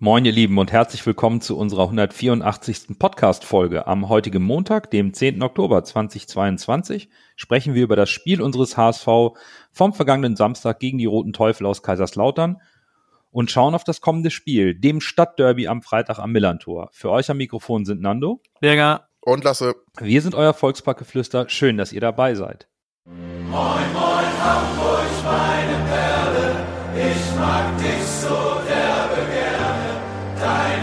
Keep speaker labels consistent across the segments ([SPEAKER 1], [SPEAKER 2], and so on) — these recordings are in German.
[SPEAKER 1] Moin, ihr Lieben, und herzlich willkommen zu unserer 184. Podcast-Folge. Am heutigen Montag, dem 10. Oktober 2022, sprechen wir über das Spiel unseres HSV vom vergangenen Samstag gegen die Roten Teufel aus Kaiserslautern und schauen auf das kommende Spiel, dem Stadtderby am Freitag am Millantor. Für euch am Mikrofon sind Nando,
[SPEAKER 2] Berger
[SPEAKER 3] und Lasse.
[SPEAKER 1] Wir sind euer Volksparkgeflüster. Schön, dass ihr dabei seid.
[SPEAKER 4] Moin, moin, Hamburg, meine Perle, ich mag dich so.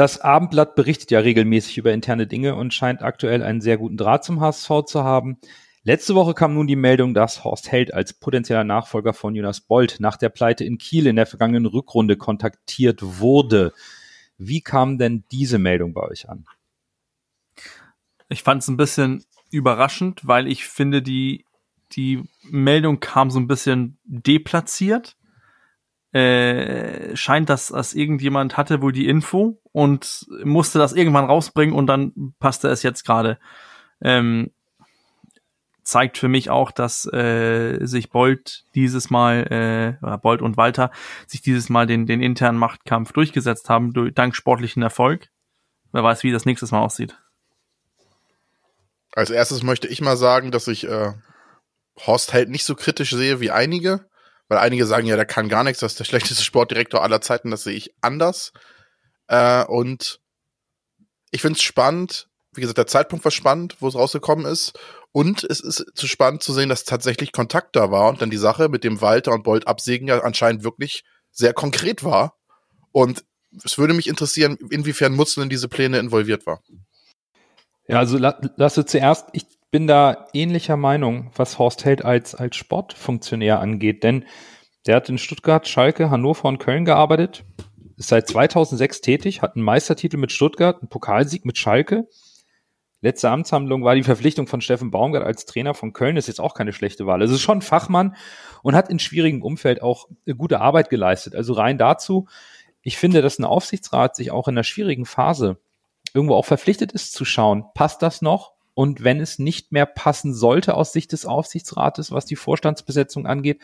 [SPEAKER 1] Das Abendblatt berichtet ja regelmäßig über interne Dinge und scheint aktuell einen sehr guten Draht zum HSV zu haben. Letzte Woche kam nun die Meldung, dass Horst Held als potenzieller Nachfolger von Jonas Bolt nach der Pleite in Kiel in der vergangenen Rückrunde kontaktiert wurde. Wie kam denn diese Meldung bei euch an?
[SPEAKER 2] Ich fand es ein bisschen überraschend, weil ich finde, die die Meldung kam so ein bisschen deplatziert. Äh, scheint, dass das irgendjemand hatte wohl die Info und musste das irgendwann rausbringen und dann passte es jetzt gerade. Ähm, zeigt für mich auch, dass äh, sich Bolt dieses Mal, äh, Bolt und Walter, sich dieses Mal den, den internen Machtkampf durchgesetzt haben, durch, dank sportlichen Erfolg. Wer weiß, wie das nächstes Mal aussieht.
[SPEAKER 3] Als erstes möchte ich mal sagen, dass ich äh, Horst Held nicht so kritisch sehe wie einige, weil einige sagen ja, der kann gar nichts, das ist der schlechteste Sportdirektor aller Zeiten, das sehe ich anders. Äh, und ich finde es spannend, wie gesagt, der Zeitpunkt war spannend, wo es rausgekommen ist. Und es ist zu spannend zu sehen, dass tatsächlich Kontakt da war und dann die Sache mit dem Walter und Bolt absägen ja anscheinend wirklich sehr konkret war. Und es würde mich interessieren, inwiefern Mutzel in diese Pläne involviert war.
[SPEAKER 1] Ja, also lasse zuerst, ich bin da ähnlicher Meinung, was Horst Held als, als Sportfunktionär angeht, denn der hat in Stuttgart, Schalke, Hannover und Köln gearbeitet, ist seit 2006 tätig, hat einen Meistertitel mit Stuttgart, einen Pokalsieg mit Schalke. Letzte Amtshandlung war die Verpflichtung von Steffen Baumgart als Trainer von Köln, ist jetzt auch keine schlechte Wahl. Also ist schon ein Fachmann und hat in schwierigem Umfeld auch gute Arbeit geleistet. Also rein dazu, ich finde, dass ein Aufsichtsrat sich auch in einer schwierigen Phase irgendwo auch verpflichtet ist zu schauen, passt das noch? Und wenn es nicht mehr passen sollte aus Sicht des Aufsichtsrates, was die Vorstandsbesetzung angeht,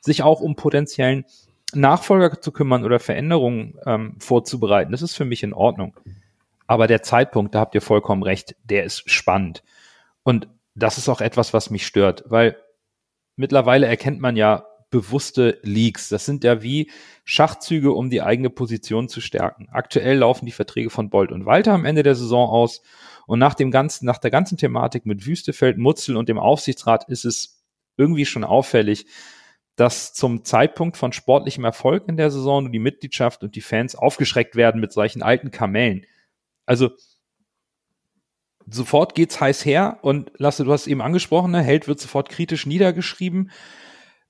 [SPEAKER 1] sich auch um potenziellen Nachfolger zu kümmern oder Veränderungen ähm, vorzubereiten. Das ist für mich in Ordnung. Aber der Zeitpunkt, da habt ihr vollkommen recht, der ist spannend. Und das ist auch etwas, was mich stört, weil mittlerweile erkennt man ja bewusste Leaks. Das sind ja wie Schachzüge, um die eigene Position zu stärken. Aktuell laufen die Verträge von Bolt und Walter am Ende der Saison aus und nach dem ganzen, nach der ganzen Thematik mit Wüstefeld, Mutzel und dem Aufsichtsrat ist es irgendwie schon auffällig, dass zum Zeitpunkt von sportlichem Erfolg in der Saison die Mitgliedschaft und die Fans aufgeschreckt werden mit solchen alten Kamellen. Also sofort geht's heiß her und Lasse, du hast eben angesprochen, ne, Held wird sofort kritisch niedergeschrieben.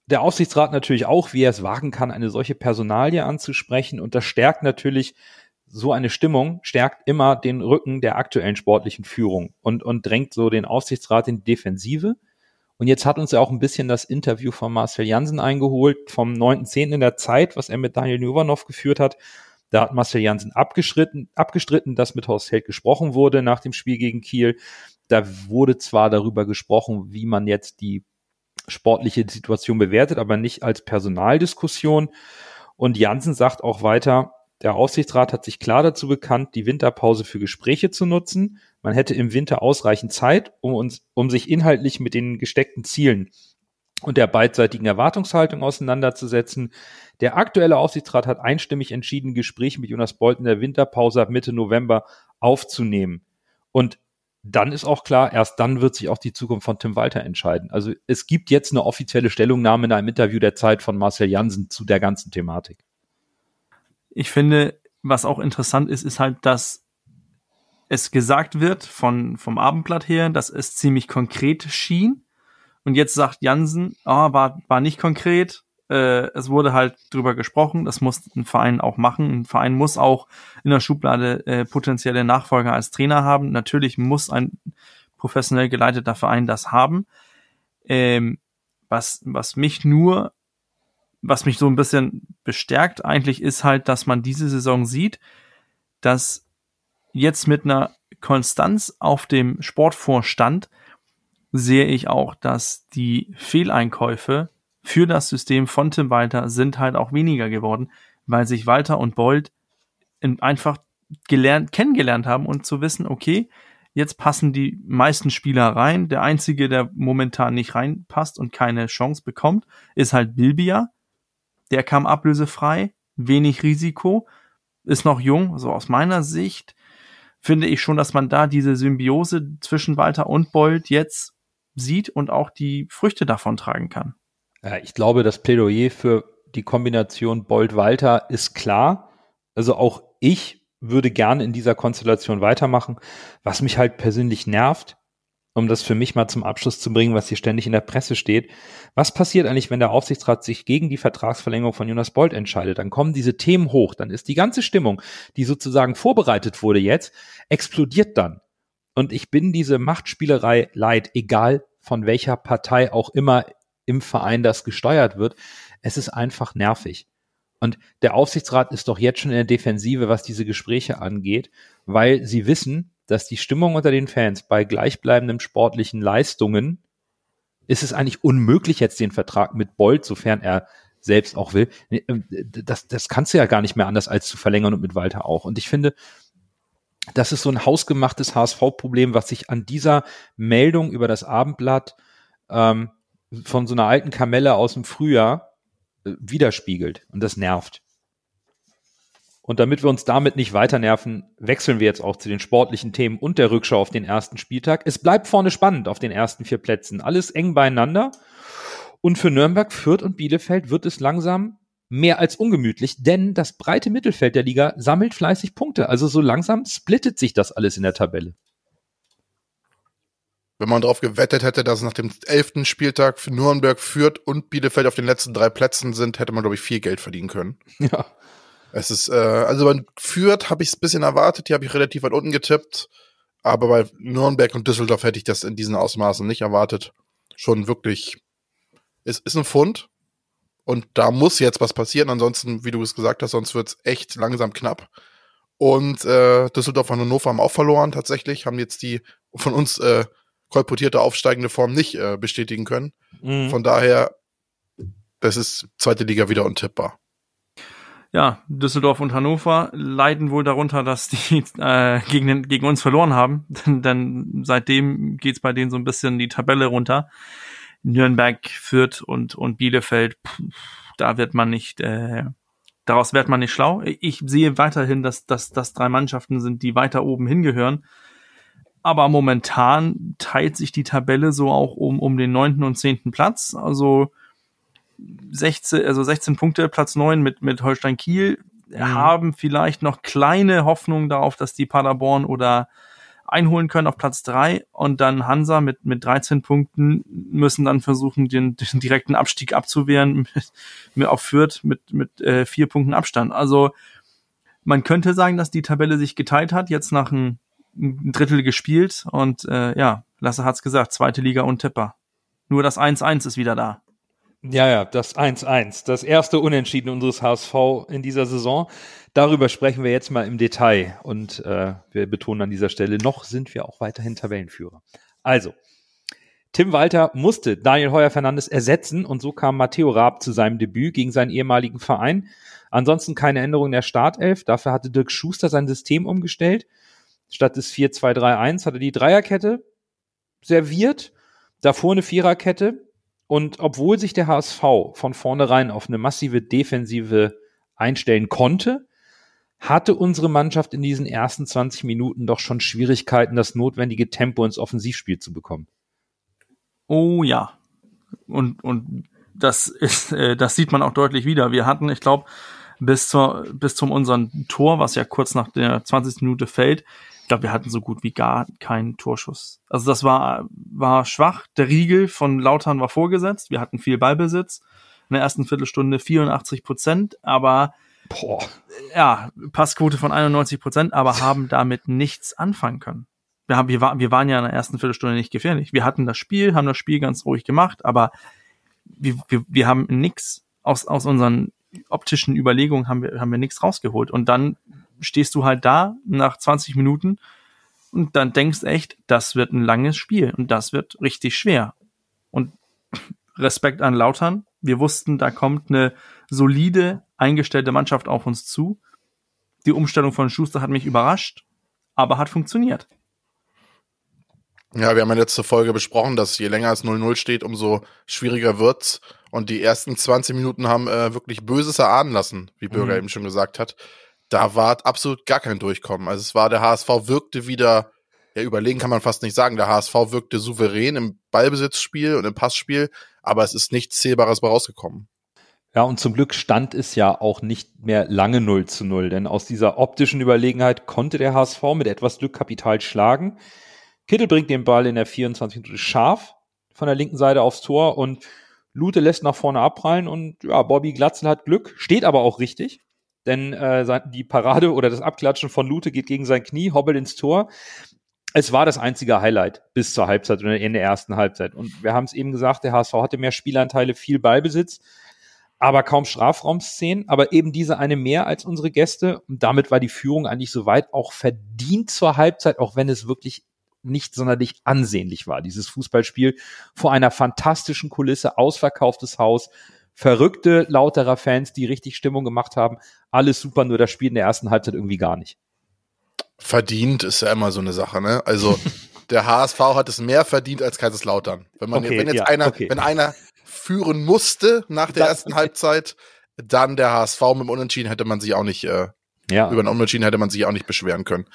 [SPEAKER 1] Der Aufsichtsrat natürlich auch, wie er es wagen kann, eine solche Personalie anzusprechen und das stärkt natürlich so eine Stimmung stärkt immer den Rücken der aktuellen sportlichen Führung und, und drängt so den Aufsichtsrat in die Defensive. Und jetzt hat uns ja auch ein bisschen das Interview von Marcel Jansen eingeholt, vom 9.10. in der Zeit, was er mit Daniel Jovanov geführt hat. Da hat Marcel Jansen abgestritten, abgestritten, dass mit Horst Held gesprochen wurde nach dem Spiel gegen Kiel. Da wurde zwar darüber gesprochen, wie man jetzt die sportliche Situation bewertet, aber nicht als Personaldiskussion. Und Jansen sagt auch weiter, der Aufsichtsrat hat sich klar dazu bekannt, die Winterpause für Gespräche zu nutzen. Man hätte im Winter ausreichend Zeit, um uns, um sich inhaltlich mit den gesteckten Zielen und der beidseitigen Erwartungshaltung auseinanderzusetzen. Der aktuelle Aufsichtsrat hat einstimmig entschieden, Gespräche mit Jonas Bolt in der Winterpause ab Mitte November aufzunehmen. Und dann ist auch klar, erst dann wird sich auch die Zukunft von Tim Walter entscheiden. Also es gibt jetzt eine offizielle Stellungnahme in einem Interview der Zeit von Marcel Jansen zu der ganzen Thematik.
[SPEAKER 2] Ich finde, was auch interessant ist, ist halt, dass es gesagt wird von, vom Abendblatt her, dass es ziemlich konkret schien. Und jetzt sagt Jansen, oh, war, war nicht konkret. äh, es wurde halt drüber gesprochen, das muss ein Verein auch machen. Ein Verein muss auch in der Schublade äh, potenzielle Nachfolger als Trainer haben. Natürlich muss ein professionell geleiteter Verein das haben. Ähm, was, was mich nur, was mich so ein bisschen bestärkt eigentlich, ist halt, dass man diese Saison sieht, dass jetzt mit einer Konstanz auf dem Sportvorstand sehe ich auch, dass die Fehleinkäufe für das System von Tim Walter sind halt auch weniger geworden, weil sich Walter und Bold einfach gelernt, kennengelernt haben und zu wissen, okay, jetzt passen die meisten Spieler rein. Der einzige, der momentan nicht reinpasst und keine Chance bekommt, ist halt Bilbia. Der kam ablösefrei, wenig Risiko, ist noch jung, also aus meiner Sicht finde ich schon, dass man da diese Symbiose zwischen Walter und Bold jetzt sieht und auch die Früchte davon tragen kann.
[SPEAKER 1] Ja, ich glaube, das Plädoyer für die Kombination Bold-Walter ist klar. Also auch ich würde gerne in dieser Konstellation weitermachen. Was mich halt persönlich nervt, um das für mich mal zum Abschluss zu bringen, was hier ständig in der Presse steht. Was passiert eigentlich, wenn der Aufsichtsrat sich gegen die Vertragsverlängerung von Jonas Bold entscheidet? Dann kommen diese Themen hoch, dann ist die ganze Stimmung, die sozusagen vorbereitet wurde jetzt, explodiert dann. Und ich bin diese Machtspielerei leid, egal von welcher Partei auch immer im Verein das gesteuert wird. Es ist einfach nervig. Und der Aufsichtsrat ist doch jetzt schon in der Defensive, was diese Gespräche angeht, weil sie wissen, dass die Stimmung unter den Fans bei gleichbleibenden sportlichen Leistungen ist es eigentlich unmöglich, jetzt den Vertrag mit Bolt, sofern er selbst auch will. Ähm, das, das kannst du ja gar nicht mehr anders als zu verlängern und mit Walter auch. Und ich finde, das ist so ein hausgemachtes HSV-Problem, was sich an dieser Meldung über das Abendblatt ähm, von so einer alten Kamelle aus dem Frühjahr äh, widerspiegelt. Und das nervt. Und damit wir uns damit nicht weiter nerven, wechseln wir jetzt auch zu den sportlichen Themen und der Rückschau auf den ersten Spieltag. Es bleibt vorne spannend auf den ersten vier Plätzen. Alles eng beieinander. Und für Nürnberg, Fürth und Bielefeld wird es langsam mehr als ungemütlich, denn das breite Mittelfeld der Liga sammelt fleißig Punkte. Also so langsam splittet sich das alles in der Tabelle.
[SPEAKER 3] Wenn man darauf gewettet hätte, dass nach dem elften Spieltag für Nürnberg, Fürth und Bielefeld auf den letzten drei Plätzen sind, hätte man, glaube ich, viel Geld verdienen können.
[SPEAKER 1] Ja.
[SPEAKER 3] Es ist, äh, also bei Fürth habe ich es ein bisschen erwartet, die habe ich relativ weit unten getippt. Aber bei Nürnberg und Düsseldorf hätte ich das in diesen Ausmaßen nicht erwartet. Schon wirklich, es ist ein Fund. Und da muss jetzt was passieren. Ansonsten, wie du es gesagt hast, sonst wird es echt langsam knapp. Und äh, Düsseldorf und Hannover haben auch verloren tatsächlich, haben jetzt die von uns äh, kolportierte aufsteigende Form nicht äh, bestätigen können. Mhm. Von daher, das ist zweite Liga wieder untippbar
[SPEAKER 2] ja, Düsseldorf und Hannover leiden wohl darunter, dass die äh, gegen, gegen uns verloren haben. denn, denn seitdem geht's bei denen so ein bisschen die Tabelle runter. Nürnberg, Fürth und, und Bielefeld, pff, da wird man nicht, äh, daraus wird man nicht schlau. Ich sehe weiterhin, dass das dass drei Mannschaften sind, die weiter oben hingehören. Aber momentan teilt sich die Tabelle so auch um, um den neunten und zehnten Platz. Also 16, also 16 Punkte, Platz 9 mit, mit Holstein Kiel, mhm. haben vielleicht noch kleine Hoffnung darauf, dass die Paderborn oder einholen können auf Platz 3 und dann Hansa mit, mit 13 Punkten müssen dann versuchen, den, den direkten Abstieg abzuwehren, mit, mit auf Fürth mit, mit äh, vier Punkten Abstand. Also man könnte sagen, dass die Tabelle sich geteilt hat, jetzt nach ein, ein Drittel gespielt und äh, ja, Lasse hat's gesagt, zweite Liga und Tipper. Nur das 1-1 ist wieder da.
[SPEAKER 1] Ja, ja, das 1-1, das erste Unentschieden unseres HSV in dieser Saison. Darüber sprechen wir jetzt mal im Detail und äh, wir betonen an dieser Stelle, noch sind wir auch weiterhin Tabellenführer. Also, Tim Walter musste Daniel Heuer Fernandes ersetzen und so kam Matteo Raab zu seinem Debüt gegen seinen ehemaligen Verein. Ansonsten keine Änderung der Startelf. Dafür hatte Dirk Schuster sein System umgestellt. Statt des 4-2-3-1 hatte die Dreierkette serviert. Davor eine Viererkette und obwohl sich der HSV von vornherein auf eine massive Defensive einstellen konnte, hatte unsere Mannschaft in diesen ersten 20 Minuten doch schon Schwierigkeiten, das notwendige Tempo ins Offensivspiel zu bekommen.
[SPEAKER 2] Oh ja. Und, und das ist, äh, das sieht man auch deutlich wieder. Wir hatten, ich glaube, bis zur, bis zum unseren Tor, was ja kurz nach der 20. Minute fällt, ich glaube, wir hatten so gut wie gar keinen Torschuss. Also das war, war schwach. Der Riegel von Lautern war vorgesetzt. Wir hatten viel Ballbesitz. in der ersten Viertelstunde 84 Prozent, aber Boah. ja, Passquote von 91 Prozent, aber haben damit nichts anfangen können. Wir, haben, wir, war, wir waren ja in der ersten Viertelstunde nicht gefährlich. Wir hatten das Spiel, haben das Spiel ganz ruhig gemacht, aber wir, wir, wir haben nichts aus, aus unseren optischen Überlegungen haben wir, haben wir nichts rausgeholt. Und dann stehst du halt da nach 20 Minuten und dann denkst echt, das wird ein langes Spiel und das wird richtig schwer. Und Respekt an Lautern. Wir wussten, da kommt eine solide, eingestellte Mannschaft auf uns zu. Die Umstellung von Schuster hat mich überrascht, aber hat funktioniert.
[SPEAKER 3] Ja, wir haben in letzter Folge besprochen, dass je länger es 0-0 steht, umso schwieriger wird's. Und die ersten 20 Minuten haben äh, wirklich Böses erahnen lassen, wie Bürger mhm. eben schon gesagt hat. Da war absolut gar kein Durchkommen. Also es war, der HSV wirkte wieder, ja, überlegen kann man fast nicht sagen. Der HSV wirkte souverän im Ballbesitzspiel und im Passspiel, aber es ist nichts Zählbares bei rausgekommen.
[SPEAKER 1] Ja, und zum Glück stand es ja auch nicht mehr lange 0 zu 0, denn aus dieser optischen Überlegenheit konnte der HSV mit etwas Glück Kapital schlagen. Kittel bringt den Ball in der 24 Minute scharf von der linken Seite aufs Tor und Lute lässt nach vorne abprallen und ja, Bobby Glatzel hat Glück, steht aber auch richtig, denn äh, die Parade oder das Abklatschen von Lute geht gegen sein Knie, hobbelt ins Tor. Es war das einzige Highlight bis zur Halbzeit oder in der ersten Halbzeit. Und wir haben es eben gesagt, der HSV hatte mehr Spielanteile, viel Ballbesitz, aber kaum Strafraumszenen, aber eben diese eine mehr als unsere Gäste. Und damit war die Führung eigentlich soweit auch verdient zur Halbzeit, auch wenn es wirklich nicht sonderlich ansehnlich war. Dieses Fußballspiel vor einer fantastischen Kulisse, ausverkauftes Haus, verrückte, lauterer Fans, die richtig Stimmung gemacht haben. Alles super, nur das Spiel in der ersten Halbzeit irgendwie gar nicht.
[SPEAKER 3] Verdient ist ja immer so eine Sache, ne? Also der HSV hat es mehr verdient als Kaiserslautern. Wenn man, okay, wenn jetzt ja, einer, okay. wenn einer führen musste nach der das, ersten. Halbzeit, dann der HSV mit dem Unentschieden hätte man sich auch nicht, äh, ja. über den Unentschieden hätte man sich auch nicht beschweren können.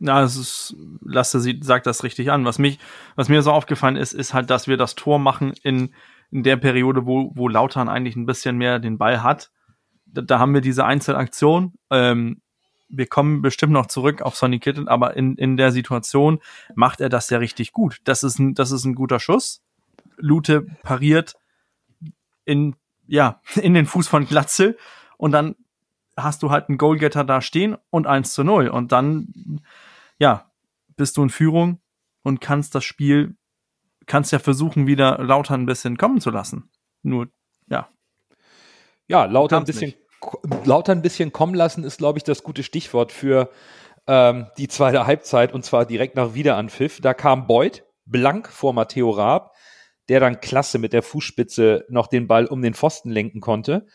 [SPEAKER 2] Ja, es ist, Lasse sie sagt das richtig an. Was mich, was mir so aufgefallen ist, ist halt, dass wir das Tor machen in, in der Periode, wo, wo Lautern eigentlich ein bisschen mehr den Ball hat. Da, da haben wir diese Einzelaktion. Ähm, wir kommen bestimmt noch zurück auf Sonny Kittel, aber in, in der Situation macht er das ja richtig gut. Das ist ein, das ist ein guter Schuss. Lute pariert in, ja, in den Fuß von Glatzel und dann hast du halt einen Goalgetter da stehen und 1 zu 0. Und dann, ja, bist du in Führung und kannst das Spiel, kannst ja versuchen, wieder lauter ein bisschen kommen zu lassen. Nur, ja.
[SPEAKER 1] Ja, lauter ein bisschen, lauter ein bisschen kommen lassen ist, glaube ich, das gute Stichwort für ähm, die zweite Halbzeit und zwar direkt nach Wiederanpfiff. Da kam Beuth blank vor Matteo Raab, der dann klasse mit der Fußspitze noch den Ball um den Pfosten lenken konnte.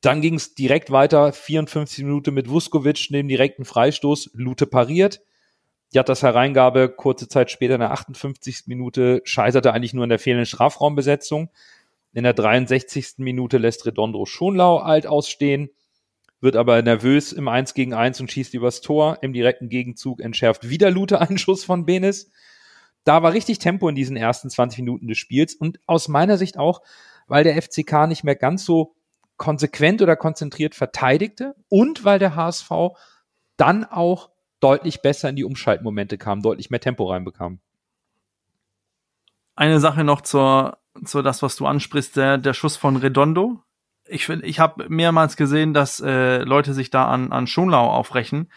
[SPEAKER 1] Dann ging es direkt weiter, 54 Minuten mit Vuskovic, neben direkten Freistoß, Lute pariert. Das Hereingabe kurze Zeit später in der 58. Minute scheiterte eigentlich nur in der fehlenden Strafraumbesetzung. In der 63. Minute lässt Redondo Schonlau alt ausstehen, wird aber nervös im 1 gegen 1 und schießt übers Tor. Im direkten Gegenzug entschärft wieder Lute einen Schuss von Benes. Da war richtig Tempo in diesen ersten 20 Minuten des Spiels und aus meiner Sicht auch, weil der FCK nicht mehr ganz so konsequent oder konzentriert verteidigte und weil der HSV dann auch deutlich besser in die Umschaltmomente kam, deutlich mehr Tempo reinbekam.
[SPEAKER 2] Eine Sache noch zur, zur das, was du ansprichst, der, der Schuss von Redondo. Ich finde, ich habe mehrmals gesehen, dass äh, Leute sich da an, an Schonlau aufrechen.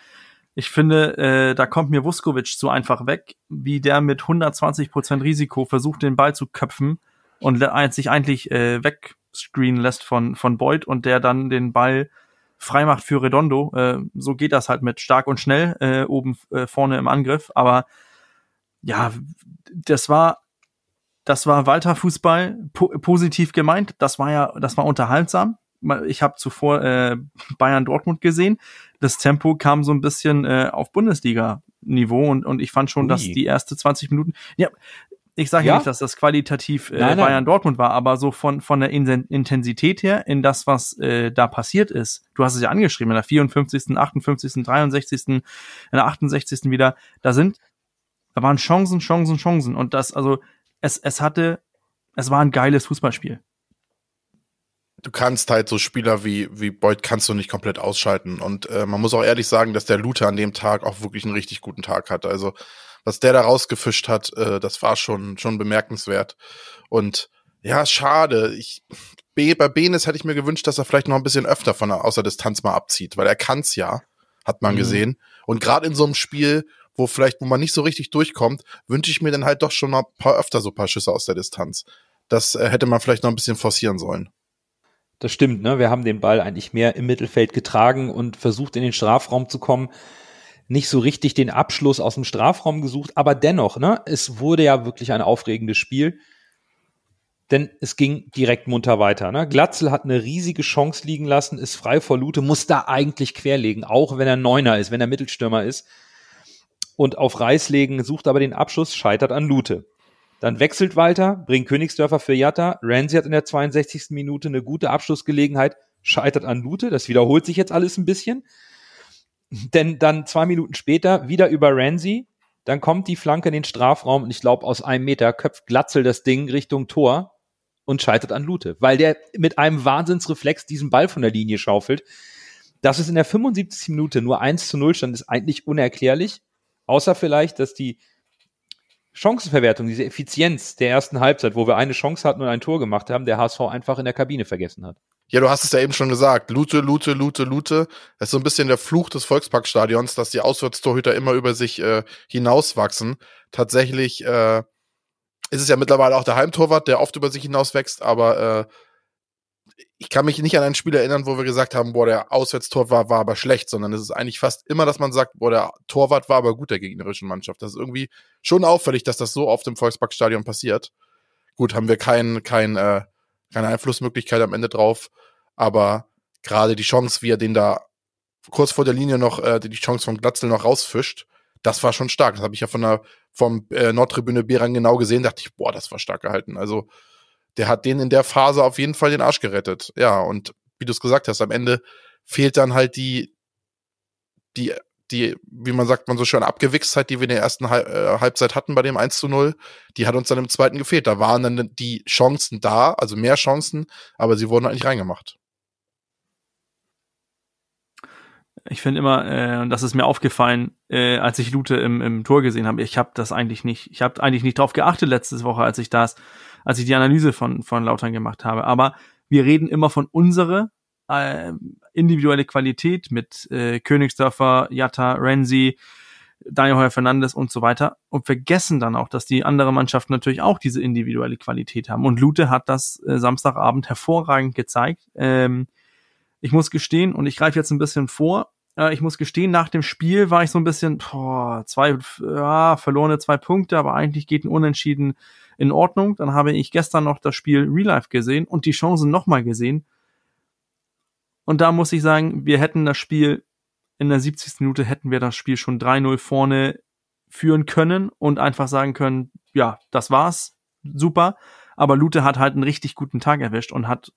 [SPEAKER 2] Ich finde, äh, da kommt mir Vuskovic zu einfach weg, wie der mit 120 Prozent Risiko versucht, den Ball zu köpfen und sich eigentlich äh, weg screenen lässt von, von Boyd und der dann den Ball freimacht für Redondo. Äh, so geht das halt mit stark und schnell äh, oben äh, vorne im Angriff. Aber ja, das war das war Walter Fußball po positiv gemeint. Das war ja, das war unterhaltsam. Ich habe zuvor äh, Bayern Dortmund gesehen. Das Tempo kam so ein bisschen äh, auf Bundesliga-Niveau und, und ich fand schon, Ui. dass die erste 20 Minuten, ja, ich sage ja? nicht, dass das qualitativ äh, nein, nein. Bayern Dortmund war, aber so von von der Intensität her in das, was äh, da passiert ist. Du hast es ja angeschrieben, in der 54., 58., 63., in der 68. wieder, da sind da waren Chancen, Chancen, Chancen und das also es es hatte es war ein geiles Fußballspiel.
[SPEAKER 3] Du kannst halt so Spieler wie wie Boyd kannst du nicht komplett ausschalten und äh, man muss auch ehrlich sagen, dass der Luther an dem Tag auch wirklich einen richtig guten Tag hatte. Also was der da rausgefischt hat, äh, das war schon, schon bemerkenswert. Und Ja, schade. Ich, B, bei Benes hätte ich mir gewünscht, dass er vielleicht noch ein bisschen öfter von der, außer Distanz mal abzieht, weil er kann's ja, hat man
[SPEAKER 1] Mhm.
[SPEAKER 3] gesehen. Und gerade in so einem Spiel, wo vielleicht, wo man nicht so richtig durchkommt, wünsche ich mir dann halt doch schon mal ein paar öfter so ein paar Schüsse aus der Distanz. Das äh, hätte man vielleicht noch ein bisschen forcieren sollen.
[SPEAKER 1] Das stimmt, ne? Wir haben den Ball eigentlich mehr im Mittelfeld getragen und versucht in den Strafraum zu kommen. Nicht so richtig den Abschluss aus dem Strafraum gesucht, aber dennoch, ne? Es wurde ja wirklich ein aufregendes Spiel. Denn es ging direkt munter weiter. Ne? Glatzel hat eine riesige Chance liegen lassen, ist frei vor Lute, muss da eigentlich querlegen, auch wenn er Neuner ist, wenn er Mittelstürmer ist. Und auf Reis legen, sucht aber den Abschluss, scheitert an Lute. Dann wechselt Walter, bringt Königsdörfer für Jatta. Ramsey hat in der 62. Minute eine gute Abschlussgelegenheit, scheitert an Lute. Das wiederholt sich jetzt alles ein bisschen. Denn dann zwei Minuten später wieder über Ramsey. Dann kommt die Flanke in den Strafraum und ich glaube, aus einem Meter köpft Glatzel das Ding Richtung Tor und scheitert an Lute, weil der mit einem Wahnsinnsreflex diesen Ball von der Linie schaufelt. Dass es in der 75. Minute nur 1 zu 0 stand, ist eigentlich unerklärlich. Außer vielleicht, dass die Chancenverwertung, diese Effizienz der ersten Halbzeit, wo wir eine Chance hatten und ein Tor gemacht haben, der HSV einfach in der Kabine vergessen hat.
[SPEAKER 3] Ja, du hast es ja eben schon gesagt. Lute, Lute, Lute, Lute. Das ist so ein bisschen der Fluch des Volksparkstadions, dass die Auswärtstorhüter immer über sich äh, hinauswachsen. Tatsächlich äh, ist es ja mittlerweile auch der Heimtorwart, der oft über sich hinauswächst, aber äh, ich kann mich nicht an ein Spiel erinnern, wo wir gesagt haben, boah, der Auswärtstor war, war aber schlecht, sondern es ist eigentlich fast immer, dass man sagt, boah, der Torwart war aber gut der gegnerischen Mannschaft. Das ist irgendwie schon auffällig, dass das so oft im Volksparkstadion passiert. Gut, haben wir kein, kein, äh, keine Einflussmöglichkeit am Ende drauf, aber gerade die Chance, wie er den da kurz vor der Linie noch, äh, die Chance von Glatzel noch rausfischt, das war schon stark. Das habe ich ja von der vom äh, Nordtribüne Beran genau gesehen, dachte ich, boah, das war stark gehalten. Also der hat den in der Phase auf jeden Fall den Arsch gerettet. Ja, und wie du es gesagt hast, am Ende fehlt dann halt die, die, die, wie man sagt, man so schön Abgewichstheit, die wir in der ersten äh, Halbzeit hatten bei dem 1 zu 0, die hat uns dann im zweiten gefehlt. Da waren dann die Chancen da, also mehr Chancen, aber sie wurden halt nicht reingemacht.
[SPEAKER 2] Ich finde immer, äh, und das ist mir aufgefallen, äh, als ich Lute im, im Tor gesehen habe, ich habe das eigentlich nicht, ich habe eigentlich nicht drauf geachtet letzte Woche, als ich das, als ich die Analyse von, von Lautern gemacht habe. Aber wir reden immer von unsere äh, individuelle Qualität mit äh, Königsdörfer, Jatta, Renzi, Daniel Heuer Fernandes und so weiter und vergessen dann auch, dass die andere Mannschaften natürlich auch diese individuelle Qualität haben. Und Lute hat das äh, Samstagabend hervorragend gezeigt. Ähm, ich muss gestehen, und ich greife jetzt ein bisschen vor, äh, ich muss gestehen, nach dem Spiel war ich so ein bisschen, boah, zwei, ja, verlorene zwei Punkte, aber eigentlich geht ein Unentschieden in Ordnung. Dann habe ich gestern noch das Spiel Real Life gesehen und die Chancen nochmal gesehen. Und da muss ich sagen, wir hätten das Spiel in der 70. Minute hätten wir das Spiel schon 3-0 vorne führen können und einfach sagen können, ja, das war's, super. Aber Lute hat halt einen richtig guten Tag erwischt und hat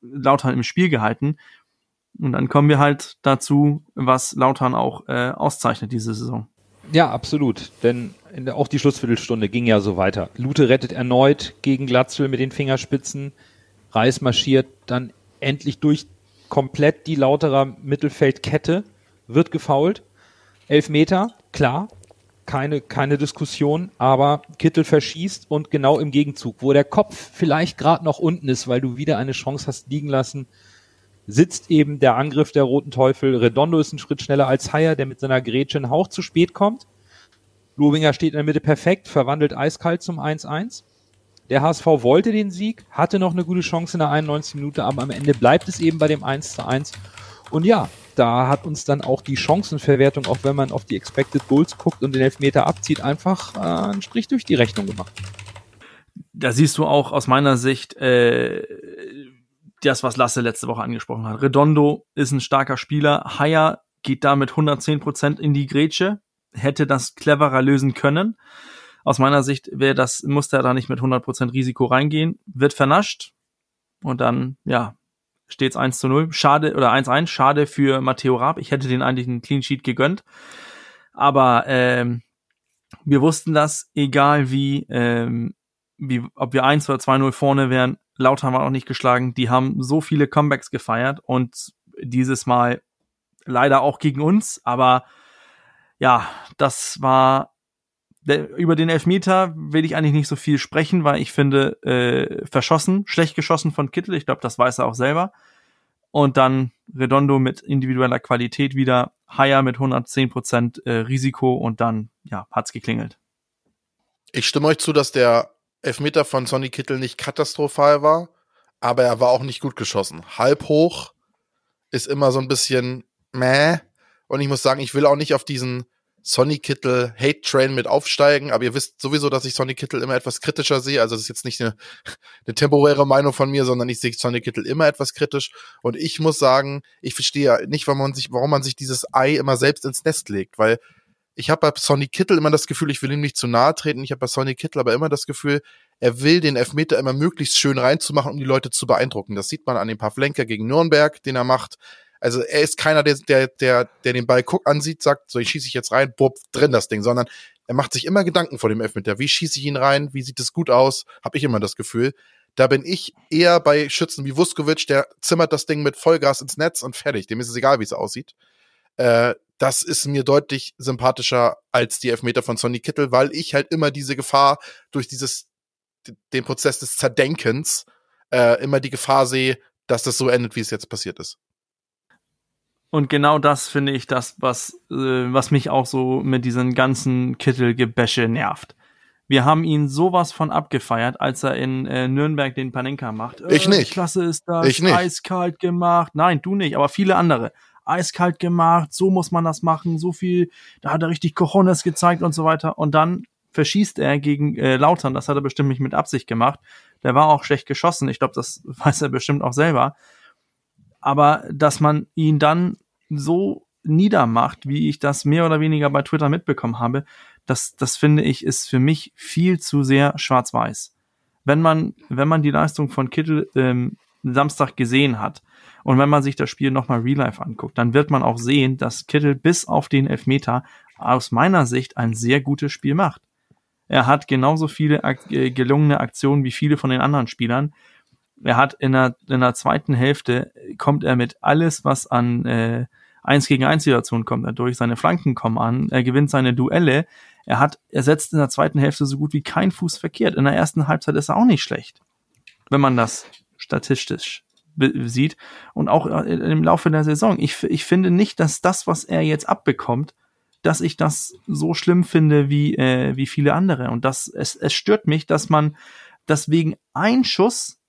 [SPEAKER 2] Lautern im Spiel gehalten. Und dann kommen wir halt dazu, was Lautern auch äh, auszeichnet diese Saison.
[SPEAKER 1] Ja, absolut. Denn in der, auch die Schlussviertelstunde ging ja so weiter. Lute rettet erneut gegen Glatzel mit den Fingerspitzen. Reis marschiert dann endlich durch komplett die Lauterer Mittelfeldkette, wird gefault. Elf Meter, klar, keine, keine Diskussion, aber Kittel verschießt und genau im Gegenzug, wo der Kopf vielleicht gerade noch unten ist, weil du wieder eine Chance hast liegen lassen, sitzt eben der Angriff der Roten Teufel. Redondo ist einen Schritt schneller als Haier, der mit seiner Grätsche einen Hauch zu spät kommt. Lobinger steht in der Mitte perfekt, verwandelt eiskalt zum 1-1. Der HSV wollte den Sieg, hatte noch eine gute Chance in der 91 Minute, aber am Ende bleibt es eben bei dem 1 zu 1. Und ja, da hat uns dann auch die Chancenverwertung, auch wenn man auf die Expected Goals guckt und den Elfmeter abzieht, einfach äh, einen Strich durch die Rechnung gemacht.
[SPEAKER 2] Da siehst du auch aus meiner Sicht äh, das, was Lasse letzte Woche angesprochen hat. Redondo ist ein starker Spieler. Haier geht da mit 110 Prozent in die Grätsche, hätte das cleverer lösen können. Aus meiner Sicht wäre das, musste er da nicht mit 100 Prozent Risiko reingehen, wird vernascht und dann, ja, steht's 1 zu 0. Schade, oder 1-1, schade für Matteo Raab. Ich hätte den eigentlich einen Clean Sheet gegönnt. Aber ähm, wir wussten das, egal wie, ähm, wie, ob wir 1 oder 2-0 vorne wären, Lautern war auch nicht geschlagen. Die haben so viele Comebacks gefeiert und dieses Mal leider auch gegen uns. Aber ja, das war über den Elfmeter will ich eigentlich nicht so viel sprechen, weil ich finde, äh, verschossen, schlecht geschossen von Kittel, ich glaube, das weiß er auch selber. Und dann Redondo mit individueller Qualität wieder, Haier mit 110% äh, Risiko und dann, ja, hat's geklingelt.
[SPEAKER 3] Ich stimme euch zu, dass der Elfmeter von Sonny Kittel nicht katastrophal war, aber er war auch nicht gut geschossen. Halb hoch ist immer so ein bisschen meh. Und ich muss sagen, ich will auch nicht auf diesen Sonny Kittel Hate Train mit aufsteigen, aber ihr wisst sowieso, dass ich Sonny Kittel immer etwas kritischer sehe. Also das ist jetzt nicht eine, eine temporäre Meinung von mir, sondern ich sehe Sonny Kittel immer etwas kritisch. Und ich muss sagen, ich verstehe nicht, warum man sich, warum man sich dieses Ei immer selbst ins Nest legt, weil ich habe bei Sonny Kittel immer das Gefühl, ich will ihm nicht zu nahe treten. Ich habe bei Sonny Kittel aber immer das Gefühl, er will den Elfmeter immer möglichst schön reinzumachen, um die Leute zu beeindrucken. Das sieht man an dem Pavlenka gegen Nürnberg, den er macht. Also er ist keiner, der, der, der, der den Ball guck ansieht, sagt, so ich schieße ich jetzt rein, bob, drin das Ding, sondern er macht sich immer Gedanken vor dem Elfmeter. Wie schieße ich ihn rein? Wie sieht es gut aus? Habe ich immer das Gefühl. Da bin ich eher bei Schützen wie Vuskovic, der zimmert das Ding mit Vollgas ins Netz und fertig. Dem ist es egal, wie es aussieht. Äh, das ist mir deutlich sympathischer als die Elfmeter von Sonny Kittel, weil ich halt immer diese Gefahr durch dieses, den Prozess des Zerdenkens, äh, immer die Gefahr sehe, dass das so endet, wie es jetzt passiert ist.
[SPEAKER 2] Und genau das finde ich das, was, äh, was mich auch so mit diesen ganzen Kittelgebäsche nervt. Wir haben ihn sowas von abgefeiert, als er in äh, Nürnberg den Panenka macht.
[SPEAKER 3] Ich
[SPEAKER 2] äh,
[SPEAKER 3] nicht.
[SPEAKER 2] Klasse ist das,
[SPEAKER 3] Ich nicht.
[SPEAKER 2] eiskalt gemacht. Nein, du nicht, aber viele andere. Eiskalt gemacht, so muss man das machen, so viel, da hat er richtig Cojones gezeigt und so weiter. Und dann verschießt er gegen äh, Lautern, das hat er bestimmt nicht mit Absicht gemacht. Der war auch schlecht geschossen, ich glaube, das weiß er bestimmt auch selber aber dass man ihn dann so niedermacht, wie ich das mehr oder weniger bei Twitter mitbekommen habe, das, das finde ich, ist für mich viel zu sehr schwarz-weiß. Wenn man, wenn man die Leistung von Kittel ähm, Samstag gesehen hat und wenn man sich das Spiel nochmal real life anguckt, dann wird man auch sehen, dass Kittel bis auf den Elfmeter aus meiner Sicht ein sehr gutes Spiel macht. Er hat genauso viele äh, gelungene Aktionen wie viele von den anderen Spielern er hat in der, in der zweiten Hälfte kommt er mit alles, was an äh, 1 gegen 1 Situationen kommt er durch, seine Flanken kommen an, er gewinnt seine Duelle, er hat, er setzt in der zweiten Hälfte so gut wie kein Fuß verkehrt. In der ersten Halbzeit ist er auch nicht schlecht, wenn man das statistisch sieht und auch äh, im Laufe der Saison. Ich, ich finde nicht, dass das, was er jetzt abbekommt, dass ich das so schlimm finde wie, äh, wie viele andere. Und das, es, es stört mich, dass man deswegen ein Schuss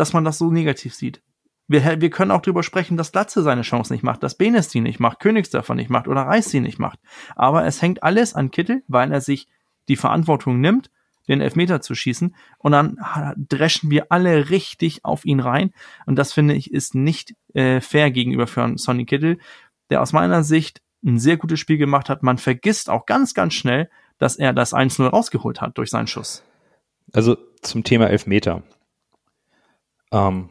[SPEAKER 2] dass man das so negativ sieht. Wir, wir können auch darüber sprechen, dass Latze seine Chance nicht macht, dass Benes die nicht macht, Königsdörfer nicht macht oder Reis sie nicht macht. Aber es hängt alles an Kittel, weil er sich die Verantwortung nimmt, den Elfmeter zu schießen und dann dreschen wir alle richtig auf ihn rein und das finde ich ist nicht äh, fair gegenüber für Sonny Kittel, der aus meiner Sicht ein sehr gutes Spiel gemacht hat. Man vergisst auch ganz, ganz schnell, dass er das 1-0 rausgeholt hat durch seinen Schuss.
[SPEAKER 1] Also zum Thema Elfmeter. Ähm,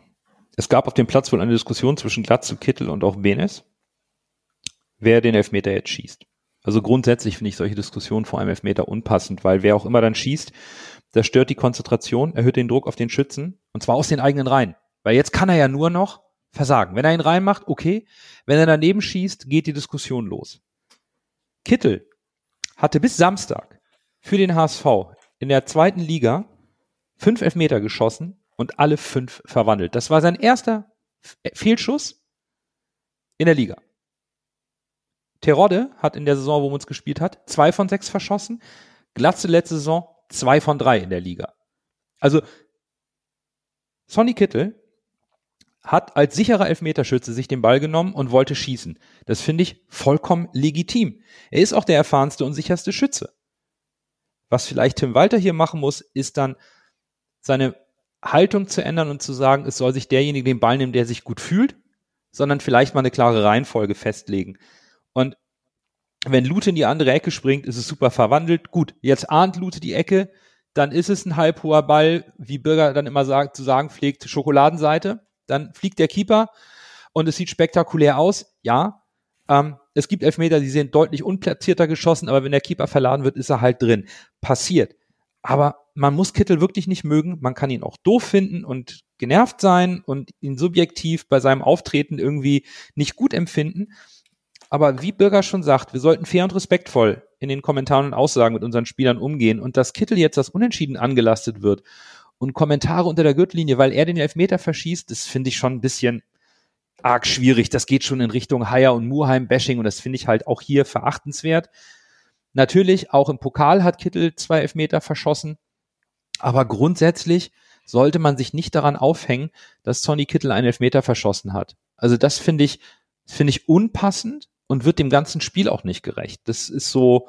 [SPEAKER 1] es gab auf dem Platz wohl eine Diskussion zwischen Glatze, Kittel und auch Benes, wer den Elfmeter jetzt schießt. Also grundsätzlich finde ich solche Diskussionen vor einem Elfmeter unpassend, weil wer auch immer dann schießt, das stört die Konzentration, erhöht den Druck auf den Schützen und zwar aus den eigenen Reihen. Weil jetzt kann er ja nur noch versagen. Wenn er ihn reinmacht, okay. Wenn er daneben schießt, geht die Diskussion los. Kittel hatte bis Samstag für den HSV in der zweiten Liga fünf Elfmeter geschossen und alle fünf verwandelt. Das war sein erster äh, Fehlschuss in der Liga. Terodde hat in der Saison, wo man gespielt hat, zwei von sechs verschossen. Glatze letzte Saison zwei von drei in der Liga. Also Sonny Kittel hat als sicherer Elfmeterschütze sich den Ball genommen und wollte schießen. Das finde ich vollkommen legitim. Er ist auch der erfahrenste und sicherste Schütze. Was vielleicht Tim Walter hier machen muss, ist dann seine Haltung zu ändern und zu sagen, es soll sich derjenige den Ball nehmen, der sich gut fühlt, sondern vielleicht mal eine klare Reihenfolge festlegen. Und wenn Lute in die andere Ecke springt, ist es super verwandelt. Gut, jetzt ahnt Lute die Ecke, dann ist es ein halbhoher Ball, wie Bürger dann immer sagt, zu sagen pflegt, Schokoladenseite. Dann fliegt der Keeper und es sieht spektakulär aus. Ja, ähm, es gibt Elfmeter, die sind deutlich unplatzierter geschossen, aber wenn der Keeper verladen wird, ist er halt drin. Passiert. Aber man muss Kittel wirklich nicht mögen. Man kann ihn auch doof finden und genervt sein und ihn subjektiv bei seinem Auftreten irgendwie nicht gut empfinden. aber wie Bürger schon sagt, wir sollten fair und respektvoll in den Kommentaren und Aussagen mit unseren Spielern umgehen und dass Kittel jetzt das Unentschieden angelastet wird und Kommentare unter der Gürtellinie, weil er den Elfmeter verschießt, das finde ich schon ein bisschen arg schwierig. Das geht schon in Richtung Haier und Muheim-Bashing und das finde ich halt auch hier verachtenswert. Natürlich, auch im Pokal hat Kittel zwei Elfmeter verschossen, aber grundsätzlich sollte man sich nicht daran aufhängen, dass Sonny Kittel einen Elfmeter verschossen hat. Also das finde ich, finde ich unpassend und wird dem ganzen Spiel auch nicht gerecht. Das ist so,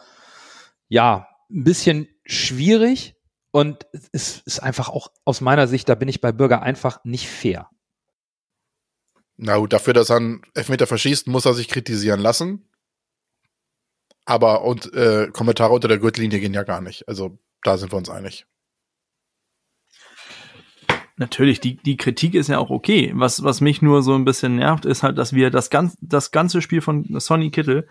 [SPEAKER 1] ja, ein bisschen schwierig und es ist einfach auch aus meiner Sicht, da bin ich bei Bürger einfach nicht fair.
[SPEAKER 3] Na gut, dafür, dass er einen Elfmeter verschießt, muss er sich kritisieren lassen. Aber und äh, Kommentare unter der Gürtellinie gehen ja gar nicht. Also da sind wir uns einig.
[SPEAKER 2] Natürlich, die, die Kritik ist ja auch okay. Was, was mich nur so ein bisschen nervt, ist halt, dass wir das, ganz, das ganze Spiel von Sonny Kittel,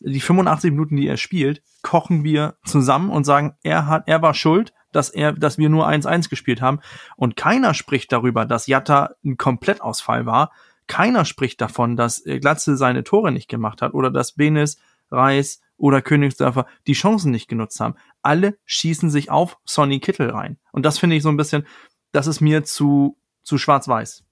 [SPEAKER 2] die 85 Minuten, die er spielt, kochen wir zusammen und sagen, er hat, er war schuld, dass er, dass wir nur 1-1 gespielt haben. Und keiner spricht darüber, dass Jatta ein Komplettausfall war. Keiner spricht davon, dass Glatze seine Tore nicht gemacht hat oder dass Benes, Reis oder Königsdörfer die Chancen nicht genutzt haben. Alle schießen sich auf Sonny Kittel rein. Und das finde ich so ein bisschen, das ist mir zu, zu schwarz-weiß.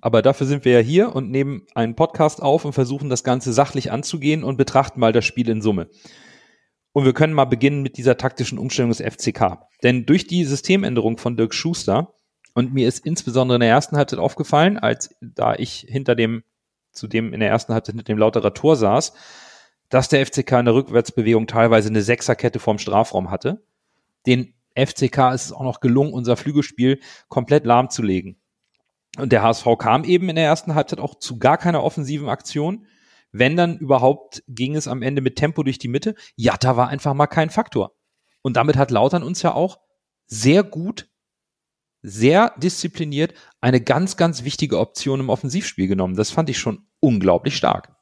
[SPEAKER 1] Aber dafür sind wir ja hier und nehmen einen Podcast auf und versuchen das Ganze sachlich anzugehen und betrachten mal das Spiel in Summe. Und wir können mal beginnen mit dieser taktischen Umstellung des FCK. Denn durch die Systemänderung von Dirk Schuster, und mir ist insbesondere in der ersten Halbzeit aufgefallen, als da ich hinter dem, zudem in der ersten Halbzeit hinter dem Lauterer Tor saß, dass der FCK in der Rückwärtsbewegung teilweise eine Sechserkette vorm Strafraum hatte. Den FCK ist es auch noch gelungen, unser Flügelspiel komplett lahmzulegen. Und der HSV kam eben in der ersten Halbzeit auch zu gar keiner offensiven Aktion. Wenn dann überhaupt ging es am Ende mit Tempo durch die Mitte. Jatta war einfach mal kein Faktor. Und damit hat Lautern uns ja auch sehr gut, sehr diszipliniert eine ganz, ganz wichtige Option im Offensivspiel genommen. Das fand ich schon unglaublich stark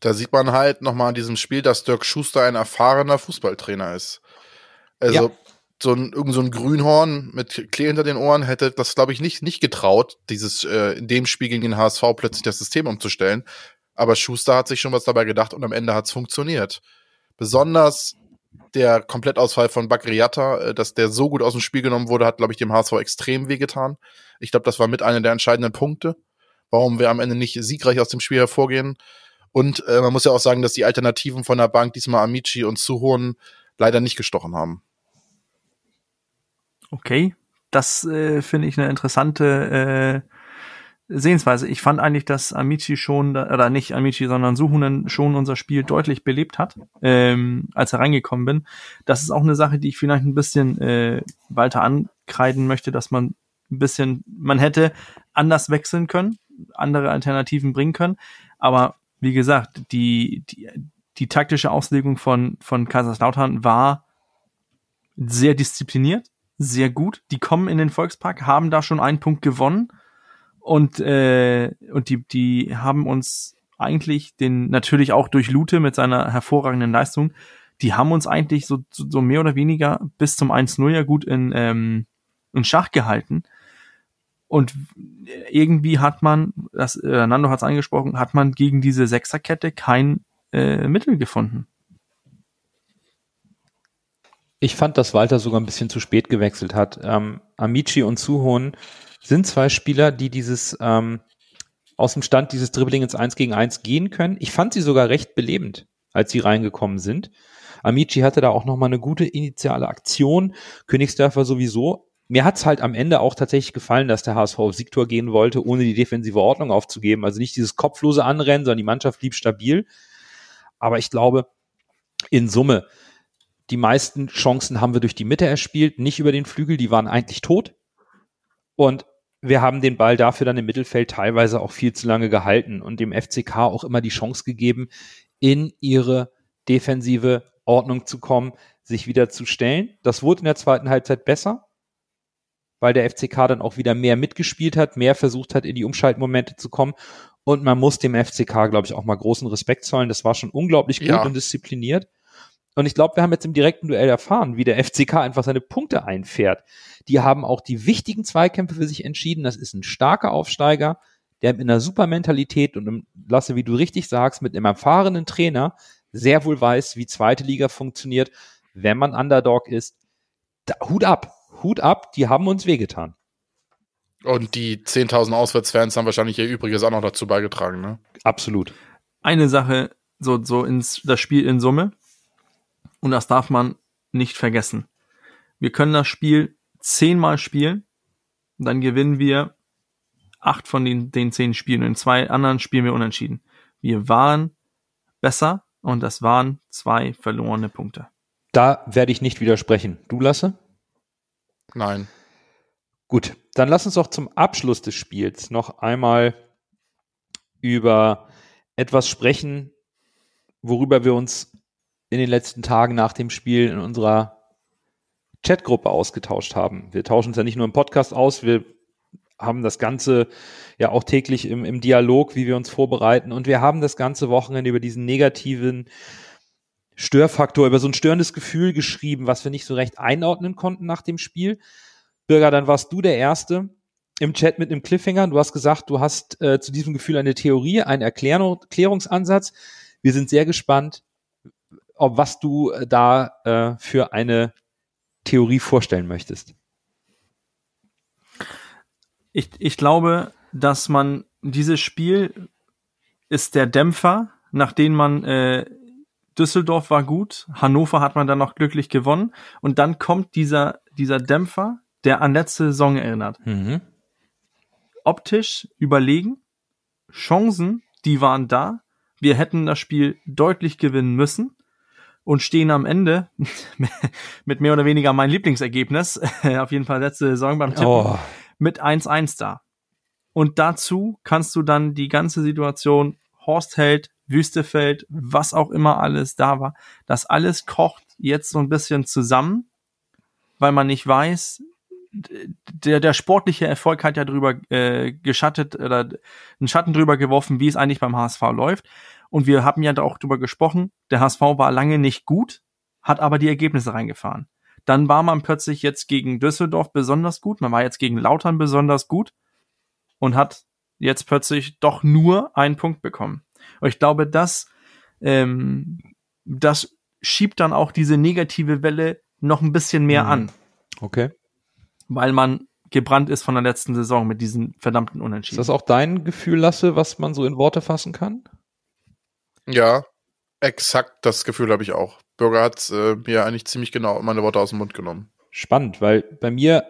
[SPEAKER 3] da sieht man halt nochmal in diesem Spiel, dass Dirk Schuster ein erfahrener Fußballtrainer ist. Also ja. so ein irgend so ein Grünhorn mit Klee hinter den Ohren hätte das, glaube ich, nicht, nicht getraut, dieses äh, in dem Spiel gegen den HSV plötzlich das System umzustellen. Aber Schuster hat sich schon was dabei gedacht und am Ende hat es funktioniert. Besonders der Komplettausfall von Bakriata, äh, dass der so gut aus dem Spiel genommen wurde, hat, glaube ich, dem HSV extrem wehgetan. Ich glaube, das war mit einer der entscheidenden Punkte, warum wir am Ende nicht siegreich aus dem Spiel hervorgehen. Und äh, man muss ja auch sagen, dass die Alternativen von der Bank diesmal Amici und Suhon leider nicht gestochen haben.
[SPEAKER 2] Okay, das äh, finde ich eine interessante äh, Sehensweise. Ich fand eigentlich, dass Amici schon, oder nicht Amici, sondern Suhunen schon unser Spiel deutlich belebt hat, ähm, als er reingekommen bin. Das ist auch eine Sache, die ich vielleicht ein bisschen äh, weiter ankreiden möchte, dass man ein bisschen, man hätte anders wechseln können, andere Alternativen bringen können. Aber wie gesagt, die, die, die taktische Auslegung von, von Kaiserslautern war sehr diszipliniert, sehr gut. Die kommen in den Volkspark, haben da schon einen Punkt gewonnen und, äh, und die, die haben uns eigentlich den, natürlich auch durch Lute mit seiner hervorragenden Leistung, die haben uns eigentlich so, so mehr oder weniger bis zum 1-0 ja gut in, ähm, in Schach gehalten. Und irgendwie hat man, das äh, Nando hat es angesprochen, hat man gegen diese Sechserkette kein äh, Mittel gefunden.
[SPEAKER 1] Ich fand, dass Walter sogar ein bisschen zu spät gewechselt hat. Ähm, Amici und Suhon sind zwei Spieler, die dieses ähm, aus dem Stand dieses Dribbling ins 1 gegen 1 gehen können. Ich fand sie sogar recht belebend, als sie reingekommen sind. Amici hatte da auch nochmal eine gute initiale Aktion. Königsdörfer sowieso mir hat's halt am Ende auch tatsächlich gefallen, dass der HSV auf Siegtor gehen wollte, ohne die defensive Ordnung aufzugeben. Also nicht dieses kopflose Anrennen, sondern die Mannschaft blieb stabil. Aber ich glaube, in Summe, die meisten Chancen haben wir durch die Mitte erspielt, nicht über den Flügel, die waren eigentlich tot. Und wir haben den Ball dafür dann im Mittelfeld teilweise auch viel zu lange gehalten und dem FCK auch immer die Chance gegeben, in ihre defensive Ordnung zu kommen, sich wieder zu stellen. Das wurde in der zweiten Halbzeit besser weil der FCK dann auch wieder mehr mitgespielt hat, mehr versucht hat, in die Umschaltmomente zu kommen. Und man muss dem FCK, glaube ich, auch mal großen Respekt zollen. Das war schon unglaublich gut ja. und diszipliniert. Und ich glaube, wir haben jetzt im direkten Duell erfahren, wie der FCK einfach seine Punkte einfährt. Die haben auch die wichtigen Zweikämpfe für sich entschieden. Das ist ein starker Aufsteiger. der mit einer super Mentalität und einem, Lasse, wie du richtig sagst, mit einem erfahrenen Trainer sehr wohl weiß, wie zweite Liga funktioniert, wenn man Underdog ist. Da, Hut ab, Hut ab, die haben uns wehgetan.
[SPEAKER 3] Und die 10.000 Auswärtsfans haben wahrscheinlich ihr Übriges auch noch dazu beigetragen, ne?
[SPEAKER 1] Absolut.
[SPEAKER 2] Eine Sache, so, so ins, das Spiel in Summe. Und das darf man nicht vergessen. Wir können das Spiel zehnmal spielen. Dann gewinnen wir acht von den, den zehn Spielen. In zwei anderen spielen wir unentschieden. Wir waren besser und das waren zwei verlorene Punkte.
[SPEAKER 1] Da werde ich nicht widersprechen. Du, Lasse?
[SPEAKER 3] Nein.
[SPEAKER 1] Gut, dann lass uns doch zum Abschluss des Spiels noch einmal über etwas sprechen, worüber wir uns in den letzten Tagen nach dem Spiel in unserer Chatgruppe ausgetauscht haben. Wir tauschen uns ja nicht nur im Podcast aus, wir haben das Ganze ja auch täglich im, im Dialog, wie wir uns vorbereiten. Und wir haben das ganze Wochenende über diesen negativen Störfaktor, über so ein störendes Gefühl geschrieben, was wir nicht so recht einordnen konnten nach dem Spiel. Bürger, dann warst du der Erste im Chat mit einem Cliffhanger. Du hast gesagt, du hast äh, zu diesem Gefühl eine Theorie, einen Erklärung, Erklärungsansatz. Wir sind sehr gespannt, ob was du äh, da äh, für eine Theorie vorstellen möchtest.
[SPEAKER 2] Ich, ich glaube, dass man dieses Spiel ist der Dämpfer, nachdem man äh, Düsseldorf war gut, Hannover hat man dann noch glücklich gewonnen und dann kommt dieser dieser Dämpfer, der an letzte Saison erinnert.
[SPEAKER 1] Mhm.
[SPEAKER 2] Optisch überlegen, Chancen, die waren da. Wir hätten das Spiel deutlich gewinnen müssen und stehen am Ende mit mehr oder weniger mein Lieblingsergebnis, auf jeden Fall letzte Saison beim Tippen,
[SPEAKER 1] Oh,
[SPEAKER 2] mit 1-1 da. Und dazu kannst du dann die ganze Situation, Horst Held, Wüstefeld, was auch immer alles da war, das alles kocht jetzt so ein bisschen zusammen, weil man nicht weiß, der, der sportliche Erfolg hat ja drüber äh, geschattet oder einen Schatten drüber geworfen, wie es eigentlich beim HSV läuft. Und wir haben ja da auch drüber gesprochen, der HSV war lange nicht gut, hat aber die Ergebnisse reingefahren. Dann war man plötzlich jetzt gegen Düsseldorf besonders gut, man war jetzt gegen Lautern besonders gut und hat jetzt plötzlich doch nur einen Punkt bekommen. Und ich glaube, das, ähm, das schiebt dann auch diese negative Welle noch ein bisschen mehr
[SPEAKER 1] Mhm.
[SPEAKER 2] an,
[SPEAKER 1] okay.
[SPEAKER 2] weil man gebrannt ist von der letzten Saison mit diesen verdammten
[SPEAKER 1] Ist
[SPEAKER 2] Unentschieden.
[SPEAKER 1] das auch dein Gefühl, Lasse, was man so in Worte fassen kann?
[SPEAKER 3] Ja, exakt das Gefühl habe ich auch. Bürger hat äh, mir eigentlich ziemlich genau meine Worte aus dem Mund genommen.
[SPEAKER 1] Spannend, weil bei mir,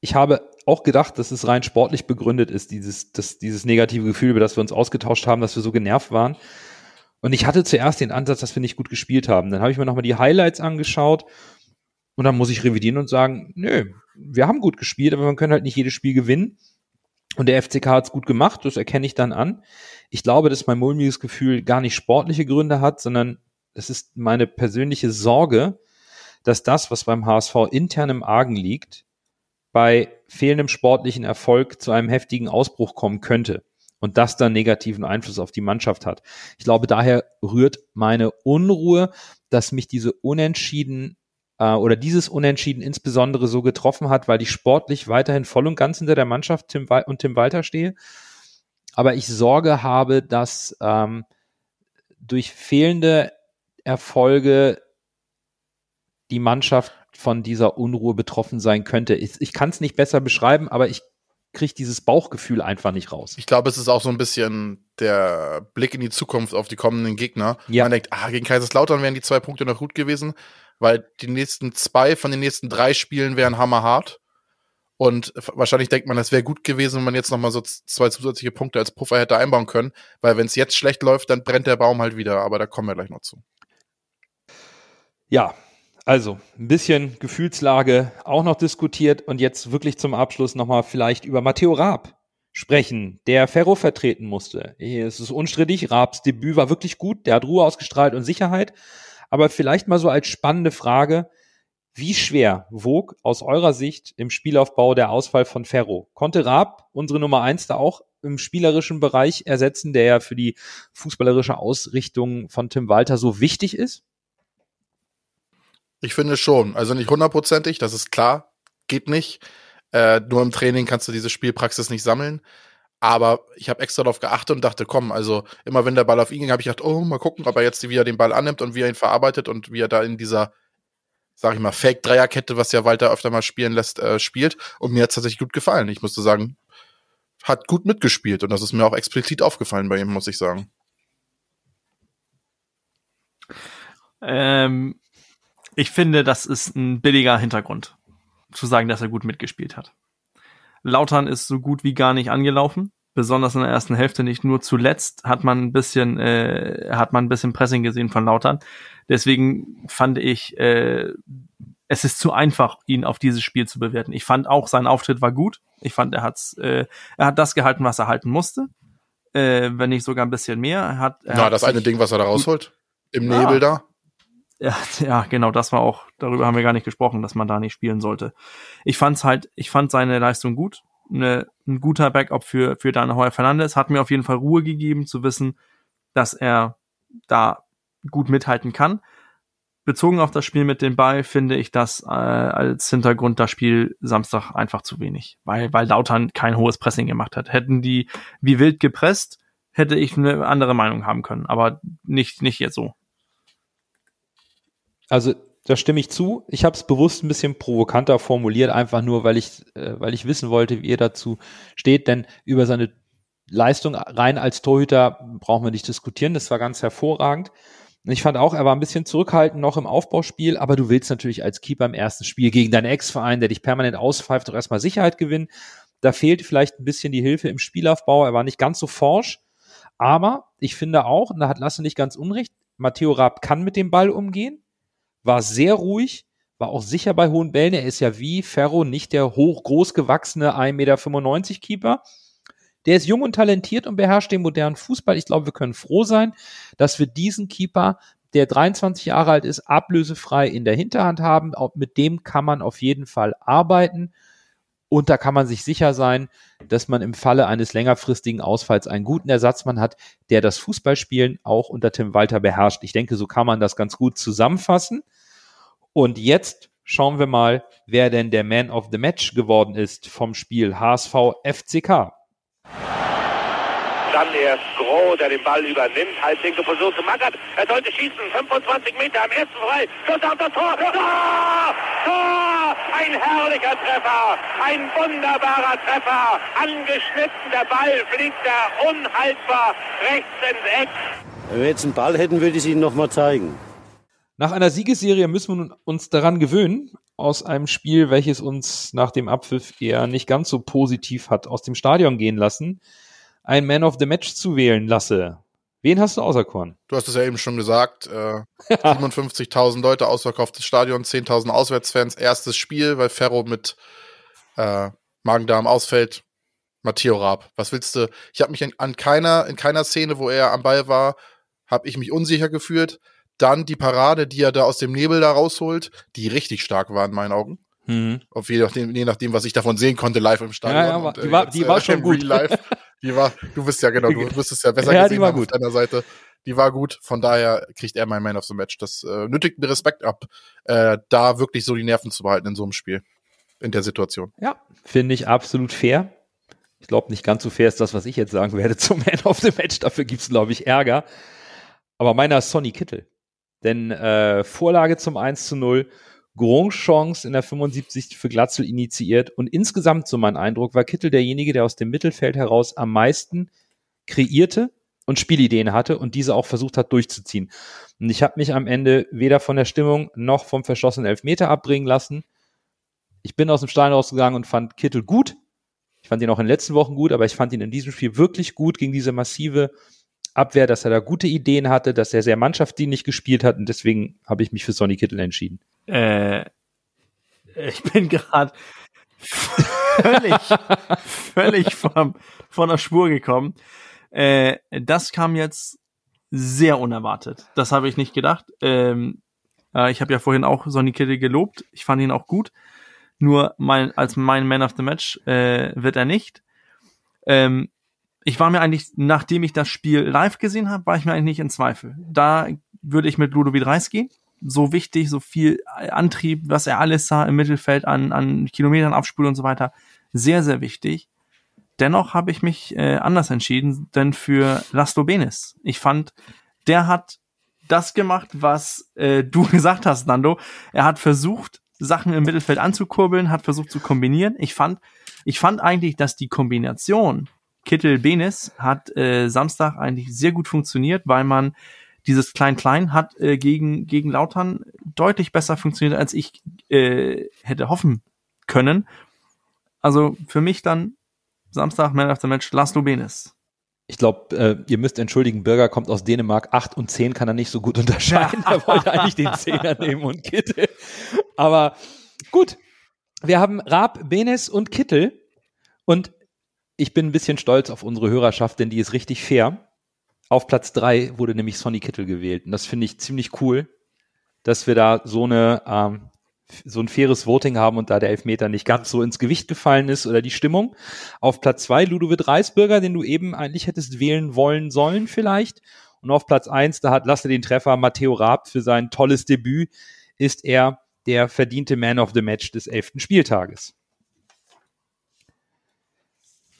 [SPEAKER 1] ich habe auch gedacht, dass es rein sportlich begründet ist, dieses, das, dieses negative Gefühl, über das wir uns ausgetauscht haben, dass wir so genervt waren. Und ich hatte zuerst den Ansatz, dass wir nicht gut gespielt haben. Dann habe ich mir nochmal die Highlights angeschaut und dann muss ich revidieren und sagen, nö, wir haben gut gespielt, aber wir können halt nicht jedes Spiel gewinnen. Und der FCK hat es gut gemacht, das erkenne ich dann an. Ich glaube, dass mein mulmiges Gefühl gar nicht sportliche Gründe hat, sondern es ist meine persönliche Sorge, dass das, was beim HSV intern im Argen liegt, bei fehlendem sportlichen Erfolg zu einem heftigen Ausbruch kommen könnte und das dann negativen Einfluss auf die Mannschaft hat. Ich glaube, daher rührt meine Unruhe, dass mich diese Unentschieden äh, oder dieses Unentschieden insbesondere so getroffen hat, weil ich sportlich weiterhin voll und ganz hinter der Mannschaft Tim und Tim Walter stehe. Aber ich Sorge habe, dass ähm, durch fehlende Erfolge die Mannschaft von dieser Unruhe betroffen sein könnte. Ich, ich kann es nicht besser beschreiben, aber ich kriege dieses Bauchgefühl einfach nicht raus.
[SPEAKER 3] Ich glaube, es ist auch so ein bisschen der Blick in die Zukunft auf die kommenden Gegner.
[SPEAKER 1] Ja.
[SPEAKER 3] Man denkt, ah, gegen Kaiserslautern wären die zwei Punkte noch gut gewesen, weil die nächsten zwei von den nächsten drei Spielen wären hammerhart. Und wahrscheinlich denkt man, das wäre gut gewesen, wenn man jetzt noch mal so zwei zusätzliche Punkte als Puffer hätte einbauen können, weil wenn es jetzt schlecht läuft, dann brennt der Baum halt wieder. Aber da kommen wir gleich noch zu.
[SPEAKER 1] Ja, also ein bisschen Gefühlslage auch noch diskutiert und jetzt wirklich zum Abschluss nochmal vielleicht über Matteo Raab sprechen, der Ferro vertreten musste. Es ist unstrittig, Raabs Debüt war wirklich gut, der hat Ruhe ausgestrahlt und Sicherheit. Aber vielleicht mal so als spannende Frage, wie schwer wog aus eurer Sicht im Spielaufbau der Ausfall von Ferro? Konnte Raab, unsere Nummer eins, da auch im spielerischen Bereich ersetzen, der ja für die fußballerische Ausrichtung von Tim Walter so wichtig ist?
[SPEAKER 3] Ich finde schon. Also nicht hundertprozentig, das ist klar. Geht nicht. Äh, nur im Training kannst du diese Spielpraxis nicht sammeln. Aber ich habe extra darauf geachtet und dachte, komm, also immer wenn der Ball auf ihn ging, habe ich gedacht, oh, mal gucken, ob er jetzt, wie er den Ball annimmt und wie er ihn verarbeitet und wie er da in dieser, sag ich mal, Fake-Dreierkette, was ja Walter öfter mal spielen lässt, äh, spielt. Und mir hat es tatsächlich gut gefallen. Ich musste sagen, hat gut mitgespielt und das ist mir auch explizit aufgefallen bei ihm, muss ich sagen.
[SPEAKER 2] Ähm, ich finde, das ist ein billiger Hintergrund, zu sagen, dass er gut mitgespielt hat. Lautern ist so gut wie gar nicht angelaufen, besonders in der ersten Hälfte nicht. Nur zuletzt hat man ein bisschen, äh, hat man ein bisschen Pressing gesehen von Lautern. Deswegen fand ich, äh, es ist zu einfach, ihn auf dieses Spiel zu bewerten. Ich fand auch, sein Auftritt war gut. Ich fand, er hat's, äh, er hat das gehalten, was er halten musste. Äh, wenn nicht sogar ein bisschen mehr. Er hat, er
[SPEAKER 3] Na,
[SPEAKER 2] hat
[SPEAKER 3] das eine Ding, was er da rausholt. Im
[SPEAKER 2] Ja.
[SPEAKER 3] Nebel da.
[SPEAKER 2] Ja, ja, genau, das war auch, darüber haben wir gar nicht gesprochen, dass man da nicht spielen sollte. Ich fand's halt, ich fand seine Leistung gut. Ne, ein guter Backup für, für Daniel Heuer Fernandes hat mir auf jeden Fall Ruhe gegeben, zu wissen, dass er da gut mithalten kann. Bezogen auf das Spiel mit dem Ball finde ich das äh, als Hintergrund das Spiel Samstag einfach zu wenig, weil, weil Lautern kein hohes Pressing gemacht hat. Hätten die wie wild gepresst, hätte ich eine andere Meinung haben können, aber nicht, nicht jetzt so.
[SPEAKER 1] Also da stimme ich zu. Ich habe es bewusst ein bisschen provokanter formuliert, einfach nur, weil ich, äh, weil ich wissen wollte, wie ihr dazu steht. Denn über seine Leistung rein als Torhüter brauchen wir nicht diskutieren. Das war ganz hervorragend. Ich fand auch, er war ein bisschen zurückhaltend noch im Aufbauspiel, aber du willst natürlich als Keeper im ersten Spiel gegen deinen Ex-Verein, der dich permanent auspfeift, doch erstmal Sicherheit gewinnen. Da fehlt vielleicht ein bisschen die Hilfe im Spielaufbau. Er war nicht ganz so forsch. Aber ich finde auch, und da hat Lasse nicht ganz unrecht, Matteo Raab kann mit dem Ball umgehen war sehr ruhig, war auch sicher bei hohen Bällen. Er ist ja wie Ferro nicht der hoch groß gewachsene 1,95 Meter Keeper. Der ist jung und talentiert und beherrscht den modernen Fußball. Ich glaube, wir können froh sein, dass wir diesen Keeper, der 23 Jahre alt ist, ablösefrei in der Hinterhand haben. Auch mit dem kann man auf jeden Fall arbeiten. Und da kann man sich sicher sein, dass man im Falle eines längerfristigen Ausfalls einen guten Ersatzmann hat, der das Fußballspielen auch unter Tim Walter beherrscht. Ich denke, so kann man das ganz gut zusammenfassen. Und jetzt schauen wir mal, wer denn der Man of the Match geworden ist vom Spiel HSV FCK.
[SPEAKER 5] Dann erst Groh, der den Ball übernimmt. Halblinke Position zu Magath. Er sollte schießen. 25 Meter am ersten frei. Schuss auf das Tor. Tor! Tor! Ein herrlicher Treffer. Ein wunderbarer Treffer. Angeschnitten. Der Ball fliegt da unhaltbar rechts ins Eck.
[SPEAKER 6] Wenn wir jetzt einen Ball hätten, würde ich es Ihnen nochmal zeigen.
[SPEAKER 1] Nach einer Siegesserie müssen wir uns daran gewöhnen, aus einem Spiel, welches uns nach dem Abpfiff eher nicht ganz so positiv hat aus dem Stadion gehen lassen, ein Man of the Match zu wählen lasse. Wen hast du auserkoren?
[SPEAKER 3] Du hast es ja eben schon gesagt, äh, 57.000 Leute, ausverkauftes Stadion, 10.000 Auswärtsfans, erstes Spiel, weil Ferro mit äh, Magen-Darm ausfällt. Matteo Raab, was willst du? Ich habe mich in, an keiner, in keiner Szene, wo er am Ball war, habe ich mich unsicher gefühlt. Dann die Parade, die er da aus dem Nebel da rausholt, die richtig stark war in meinen Augen.
[SPEAKER 1] Hm.
[SPEAKER 3] Auf je nachdem, je nachdem, was ich davon sehen konnte, live im Stadion.
[SPEAKER 1] Ja, ja, war-
[SPEAKER 3] Und,
[SPEAKER 1] die war-
[SPEAKER 3] jetzt,
[SPEAKER 1] die war
[SPEAKER 3] äh,
[SPEAKER 1] schon gut.
[SPEAKER 3] Life. Die war, du bist ja genau, du wirst es ja besser
[SPEAKER 1] Ja, die
[SPEAKER 3] gesehen
[SPEAKER 1] war
[SPEAKER 3] haben
[SPEAKER 1] gut.
[SPEAKER 3] auf deiner Seite. Die war gut, von daher kriegt er mein Man of the Match. Das äh, nötigt mir Respekt ab, äh, da wirklich so die Nerven zu behalten in so einem Spiel, in der Situation.
[SPEAKER 1] Ja, finde ich absolut fair. Ich glaube, nicht ganz so fair ist das, was ich jetzt sagen werde zum Man of the Match. Dafür gibt's glaube ich, Ärger. Aber meiner ist Sonny Kittel. Denn äh, Vorlage zum 1 zu 0, Chance in der 75. für Glatzel initiiert. Und insgesamt, so mein Eindruck, war Kittel derjenige, der aus dem Mittelfeld heraus am meisten kreierte und Spielideen hatte und diese auch versucht hat durchzuziehen. Und ich habe mich am Ende weder von der Stimmung noch vom verschossenen Elfmeter abbringen lassen. Ich bin aus dem Stein rausgegangen und fand Kittel gut. Ich fand ihn auch in den letzten Wochen gut, aber ich fand ihn in diesem Spiel wirklich gut gegen diese massive Abwehr, dass er da gute Ideen hatte, dass er sehr mannschaftsdienlich gespielt hat und deswegen habe ich mich für Sonny Kittel entschieden.
[SPEAKER 2] Äh, ich bin gerade völlig, völlig vom, von der Spur gekommen. Äh, das kam jetzt sehr unerwartet. Das habe ich nicht gedacht. Ähm, äh, ich habe ja vorhin auch Sonny Kittel gelobt. Ich fand ihn auch gut. Nur mein, als mein Man of the Match äh, wird er nicht. Ähm, ich war mir eigentlich, nachdem ich das Spiel live gesehen habe, war ich mir eigentlich nicht in Zweifel. Da würde ich mit Ludovic Reis gehen so wichtig, so viel Antrieb, was er alles sah im Mittelfeld an, an Kilometern abspult und so weiter. Sehr, sehr wichtig. dennoch habe ich mich äh, anders entschieden, denn für Laszlo Benes. Ich fand, der hat das gemacht, was äh, du gesagt hast, Nando. Er hat versucht, Sachen im Mittelfeld anzukurbeln, hat versucht zu kombinieren. Ich fand, ich fand eigentlich, dass die Kombination Kittel-Benes hat äh, Samstag eigentlich sehr gut funktioniert, weil man dieses Klein-Klein hat äh, gegen, gegen Lautern deutlich besser funktioniert, als ich äh, hätte hoffen können. Also für mich dann Samstag Man of the Match Laszlo Benes.
[SPEAKER 1] Ich glaube, äh, ihr müsst entschuldigen, Bürger kommt aus Dänemark. Acht und zehn kann er nicht so gut unterscheiden. er wollte eigentlich den Zehner nehmen und Kittel. Aber gut, wir haben Raab, Benes und Kittel. Und ich bin ein bisschen stolz auf unsere Hörerschaft, denn die ist richtig fair. Auf Platz drei wurde nämlich Sonny Kittel gewählt. Und das finde ich ziemlich cool, dass wir da so eine ähm, so ein faires Voting haben und da der Elfmeter nicht ganz so ins Gewicht gefallen ist oder die Stimmung. Auf Platz zwei Ludovic Reisbürger, den du eben eigentlich hättest wählen wollen sollen vielleicht. Und auf Platz eins, da hat Lasse den Treffer Matteo Raab für sein tolles Debüt, ist er der verdiente Man of the Match des elften Spieltages.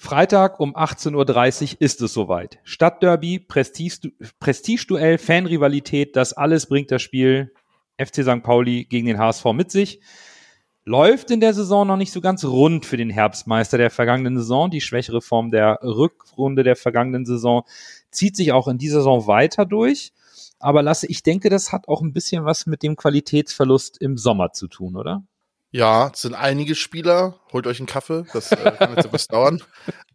[SPEAKER 1] Freitag um 18.30 Uhr ist es soweit. Stadtderby, Prestige-Duell, Fanrivalität, das alles bringt das Spiel FC St. Pauli gegen den HSV mit sich. Läuft in der Saison noch nicht so ganz rund für den Herbstmeister der vergangenen Saison. Die schwächere Form der Rückrunde der vergangenen Saison zieht sich auch in dieser Saison weiter durch. Aber Lasse, ich denke, das hat auch ein bisschen was mit dem Qualitätsverlust im Sommer zu tun, oder?
[SPEAKER 3] Ja, es sind einige Spieler. Holt euch einen Kaffee, das äh, kann jetzt etwas dauern.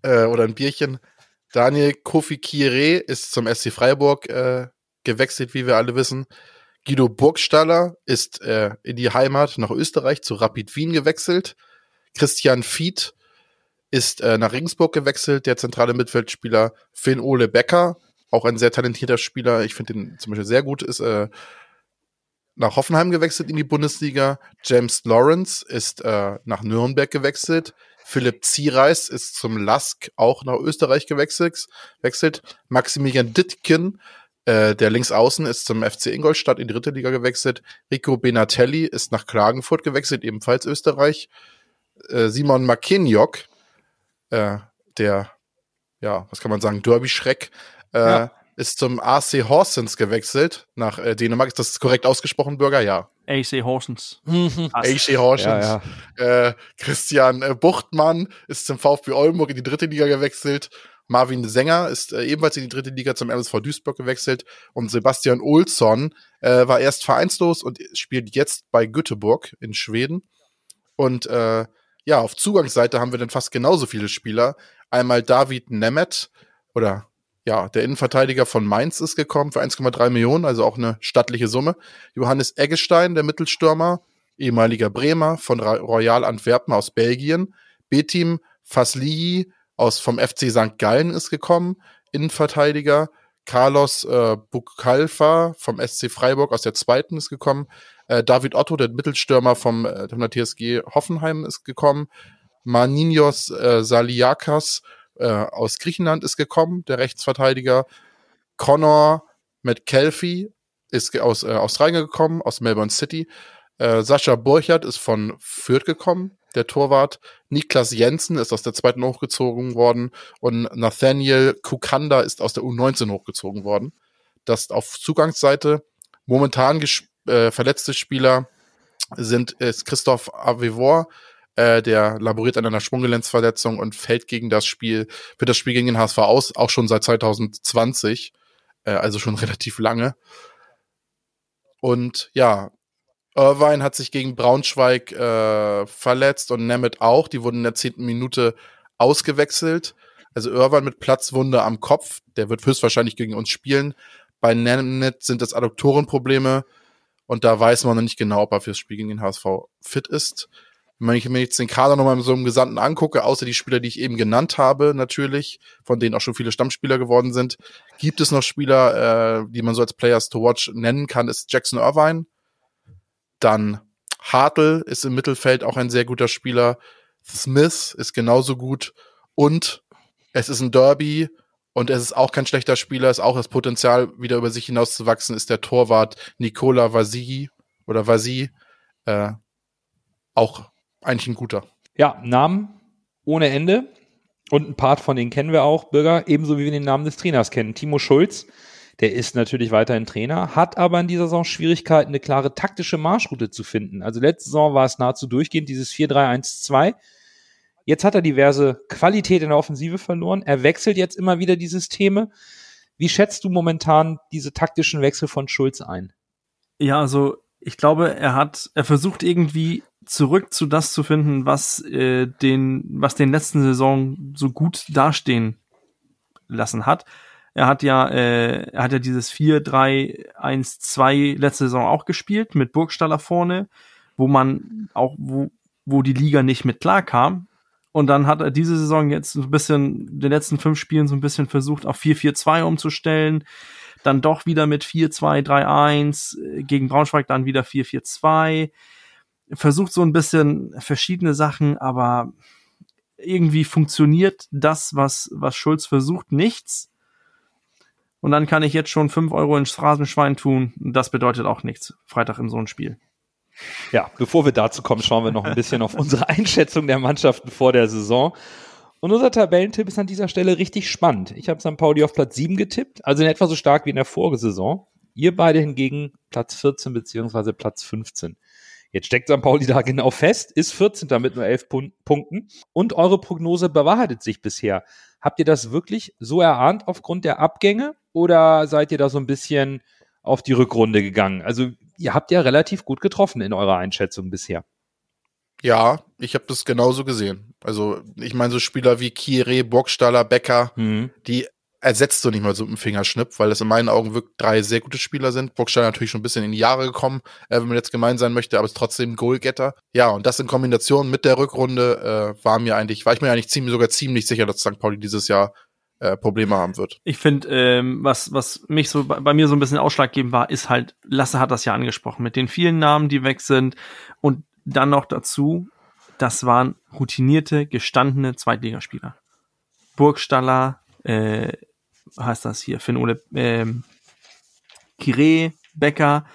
[SPEAKER 3] Äh, oder ein Bierchen. Daniel Kofi Kire ist zum SC Freiburg äh, gewechselt, wie wir alle wissen. Guido Burgstaller ist äh, in die Heimat nach Österreich zu Rapid Wien gewechselt. Christian Fied ist äh, nach Regensburg gewechselt. Der zentrale Mittelfeldspieler Finn Ole Becker, auch ein sehr talentierter Spieler. Ich finde den zum Beispiel sehr gut, ist äh, nach Hoffenheim gewechselt in die Bundesliga. James Lawrence ist äh, nach Nürnberg gewechselt. Philipp Ziereis ist zum Lask auch nach Österreich gewechselt. Wechselt. Maximilian Dittken äh, der Linksaußen ist zum FC Ingolstadt in die dritte Liga gewechselt. Rico Benatelli ist nach Klagenfurt gewechselt, ebenfalls Österreich. Äh, Simon Makinjok, äh, der, ja, was kann man sagen, Derby-Schreck, äh, ja. Ist zum AC Horsens gewechselt nach äh, Dänemark. Ist das korrekt ausgesprochen, Bürger? Ja.
[SPEAKER 2] AC Horsens.
[SPEAKER 3] AC Horsens. Ja, ja. Äh, Christian äh, Buchtmann ist zum VfB Oldenburg in die dritte Liga gewechselt. Marvin Sänger ist äh, ebenfalls in die dritte Liga zum MSV Duisburg gewechselt und Sebastian Olsson äh, war erst vereinslos und spielt jetzt bei Göteborg in Schweden. Und äh, ja, auf Zugangsseite haben wir dann fast genauso viele Spieler. Einmal David Nemeth oder ja, der Innenverteidiger von Mainz ist gekommen für 1,3 Millionen, also auch eine stattliche Summe. Johannes Eggestein, der Mittelstürmer, ehemaliger Bremer von Royal Antwerpen aus Belgien. B-Team Faslihi aus vom FC St. Gallen ist gekommen, Innenverteidiger. Carlos äh, Bukalfa vom SC Freiburg aus der zweiten ist gekommen. Äh, David Otto, der Mittelstürmer vom, äh, TSG Hoffenheim ist gekommen. Maninios äh, Saliakas äh, aus Griechenland ist gekommen, der Rechtsverteidiger. Connor McKelfie ist aus äh, Australien gekommen, aus Melbourne City. Äh, Sascha Burchardt ist von Fürth gekommen der Torwart. Niklas Jensen ist aus der zweiten hochgezogen worden und Nathaniel Kukanda ist aus der U19 hochgezogen worden. Das auf Zugangsseite. Momentan äh, verletzte Spieler sind ist Christoph Avevor, äh, der laboriert an einer Schwunggelenksverletzung und fällt gegen das Spiel, für das Spiel gegen den HSV aus, auch schon seit 2020, äh, also schon relativ lange. Und ja, Irvine hat sich gegen Braunschweig äh, verletzt und Nemeth auch. Die wurden in der zehnten Minute ausgewechselt. Also Irvine mit Platzwunde am Kopf, der wird höchstwahrscheinlich gegen uns spielen. Bei Nemeth sind das Adduktorenprobleme und da weiß man noch nicht genau, ob er fürs Spiel gegen den HSV fit ist. Wenn ich mir jetzt den Kader nochmal so im Gesandten angucke, außer die Spieler, die ich eben genannt habe, natürlich, von denen auch schon viele Stammspieler geworden sind, gibt es noch Spieler, äh, die man so als Players to Watch nennen kann, ist Jackson Irvine, dann Hartl ist im Mittelfeld auch ein sehr guter Spieler. Smith ist genauso gut. Und es ist ein Derby und es ist auch kein schlechter Spieler, ist auch das Potenzial, wieder über sich hinauszuwachsen, ist der Torwart Nikola Vasi oder Vasi. Äh, auch eigentlich ein guter.
[SPEAKER 1] Ja, Namen ohne Ende. Und ein Part von denen kennen wir auch, Bürger, ebenso wie wir den Namen des Trainers kennen. Timo Schulz, der ist natürlich weiterhin Trainer, hat aber in dieser Saison Schwierigkeiten, eine klare taktische Marschroute zu finden. Also letzte Saison war es nahezu durchgehend, dieses 4-3-1-2. Jetzt hat er diverse Qualität in der Offensive verloren. Er wechselt jetzt immer wieder die Systeme. Wie schätzt du momentan diese taktischen Wechsel von Schulz ein?
[SPEAKER 2] Ja, also ich glaube, er hat, er versucht irgendwie zurück zu das zu finden, was äh, den, was den letzten Saison so gut dastehen lassen hat. Er hat ja, äh, er hat ja dieses 4-3-1-2 letzte Saison auch gespielt mit Burgstaller vorne, wo man auch, wo, wo die Liga nicht mit klar kam. Und dann hat er diese Saison jetzt ein bisschen, den letzten fünf Spielen so ein bisschen versucht, auf 4-4-2 umzustellen. Dann doch wieder mit 4-2-3-1, äh, gegen Braunschweig dann wieder 4-4-2. Versucht so ein bisschen verschiedene Sachen, aber irgendwie funktioniert das, was, was Schulz versucht, nichts. Und dann kann ich jetzt schon fünf Euro ins Phrasenschwein tun. Das bedeutet auch nichts. Freitag in so ein Spiel.
[SPEAKER 1] Ja, bevor wir dazu kommen, schauen wir noch ein bisschen auf unsere Einschätzung der Mannschaften vor der Saison. Und unser Tabellentipp ist an dieser Stelle richtig spannend. Ich habe St. Pauli auf Platz 7 getippt, also in etwa so stark wie in der Vorsaison. Ihr beide hingegen Platz 14 beziehungsweise Platz 15. Jetzt steckt St. Pauli da genau fest, ist 14. mit nur 11 Punkten und eure Prognose bewahrheitet sich bisher. Habt ihr das wirklich so erahnt aufgrund der Abgänge oder seid ihr da so ein bisschen auf die Rückrunde gegangen? Also ihr habt ja relativ gut getroffen in eurer Einschätzung bisher.
[SPEAKER 3] Ja, ich habe das genauso gesehen. Also ich meine, so Spieler wie Kire, Burgstaller, Becker, mhm. die ersetzt du nicht mal so dem Fingerschnipp, weil das in meinen Augen wirklich drei sehr gute Spieler sind. Burgstaller natürlich schon ein bisschen in die Jahre gekommen, äh, wenn man jetzt gemein sein möchte, aber ist trotzdem Goalgetter. Ja, und das in Kombination mit der Rückrunde äh, war mir eigentlich, war ich mir eigentlich ziemlich, sogar ziemlich sicher, dass St. Pauli dieses Jahr äh, Probleme haben wird.
[SPEAKER 2] Ich finde, ähm, was, was mich so bei, bei mir so ein bisschen ausschlaggebend war, ist halt, Lasse hat das ja angesprochen, mit den vielen Namen, die weg sind und dann noch dazu, das waren routinierte, gestandene Zweitligaspieler. Burgstaller, äh, heißt das hier, Finn Ole, ähm, Kire, Becker,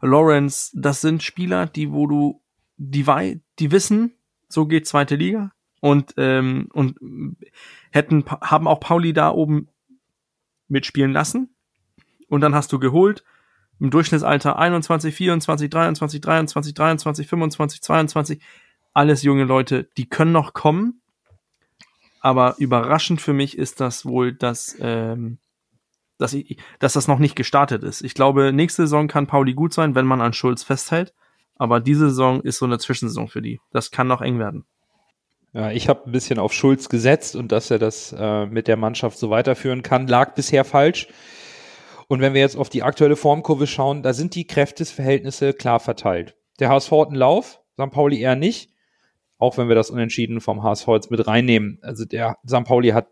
[SPEAKER 2] Lawrence, das sind Spieler, die, wo du, die, wei die wissen, so geht zweite Liga und, ähm, und hätten, haben auch Pauli da oben mitspielen lassen. Und dann hast du geholt, im Durchschnittsalter 21, 24, 23, 23, 23, 25, 22, alles junge Leute, die können noch kommen. Aber überraschend für mich ist das wohl, dass, ähm, dass, ich, dass das noch nicht gestartet ist. Ich glaube, nächste Saison kann Pauli gut sein, wenn man an Schulz festhält. Aber diese Saison ist so eine Zwischensaison für die. Das kann noch eng werden.
[SPEAKER 1] Ja, ich habe ein bisschen auf Schulz gesetzt und dass er das äh, mit der Mannschaft so weiterführen kann, lag bisher falsch. Und wenn wir jetzt auf die aktuelle Formkurve schauen, da sind die Kräftesverhältnisse klar verteilt. Der HSV hat einen Lauf, St. Pauli eher nicht, auch wenn wir das Unentschieden vom HSV jetzt mit reinnehmen. Also der St. Pauli hat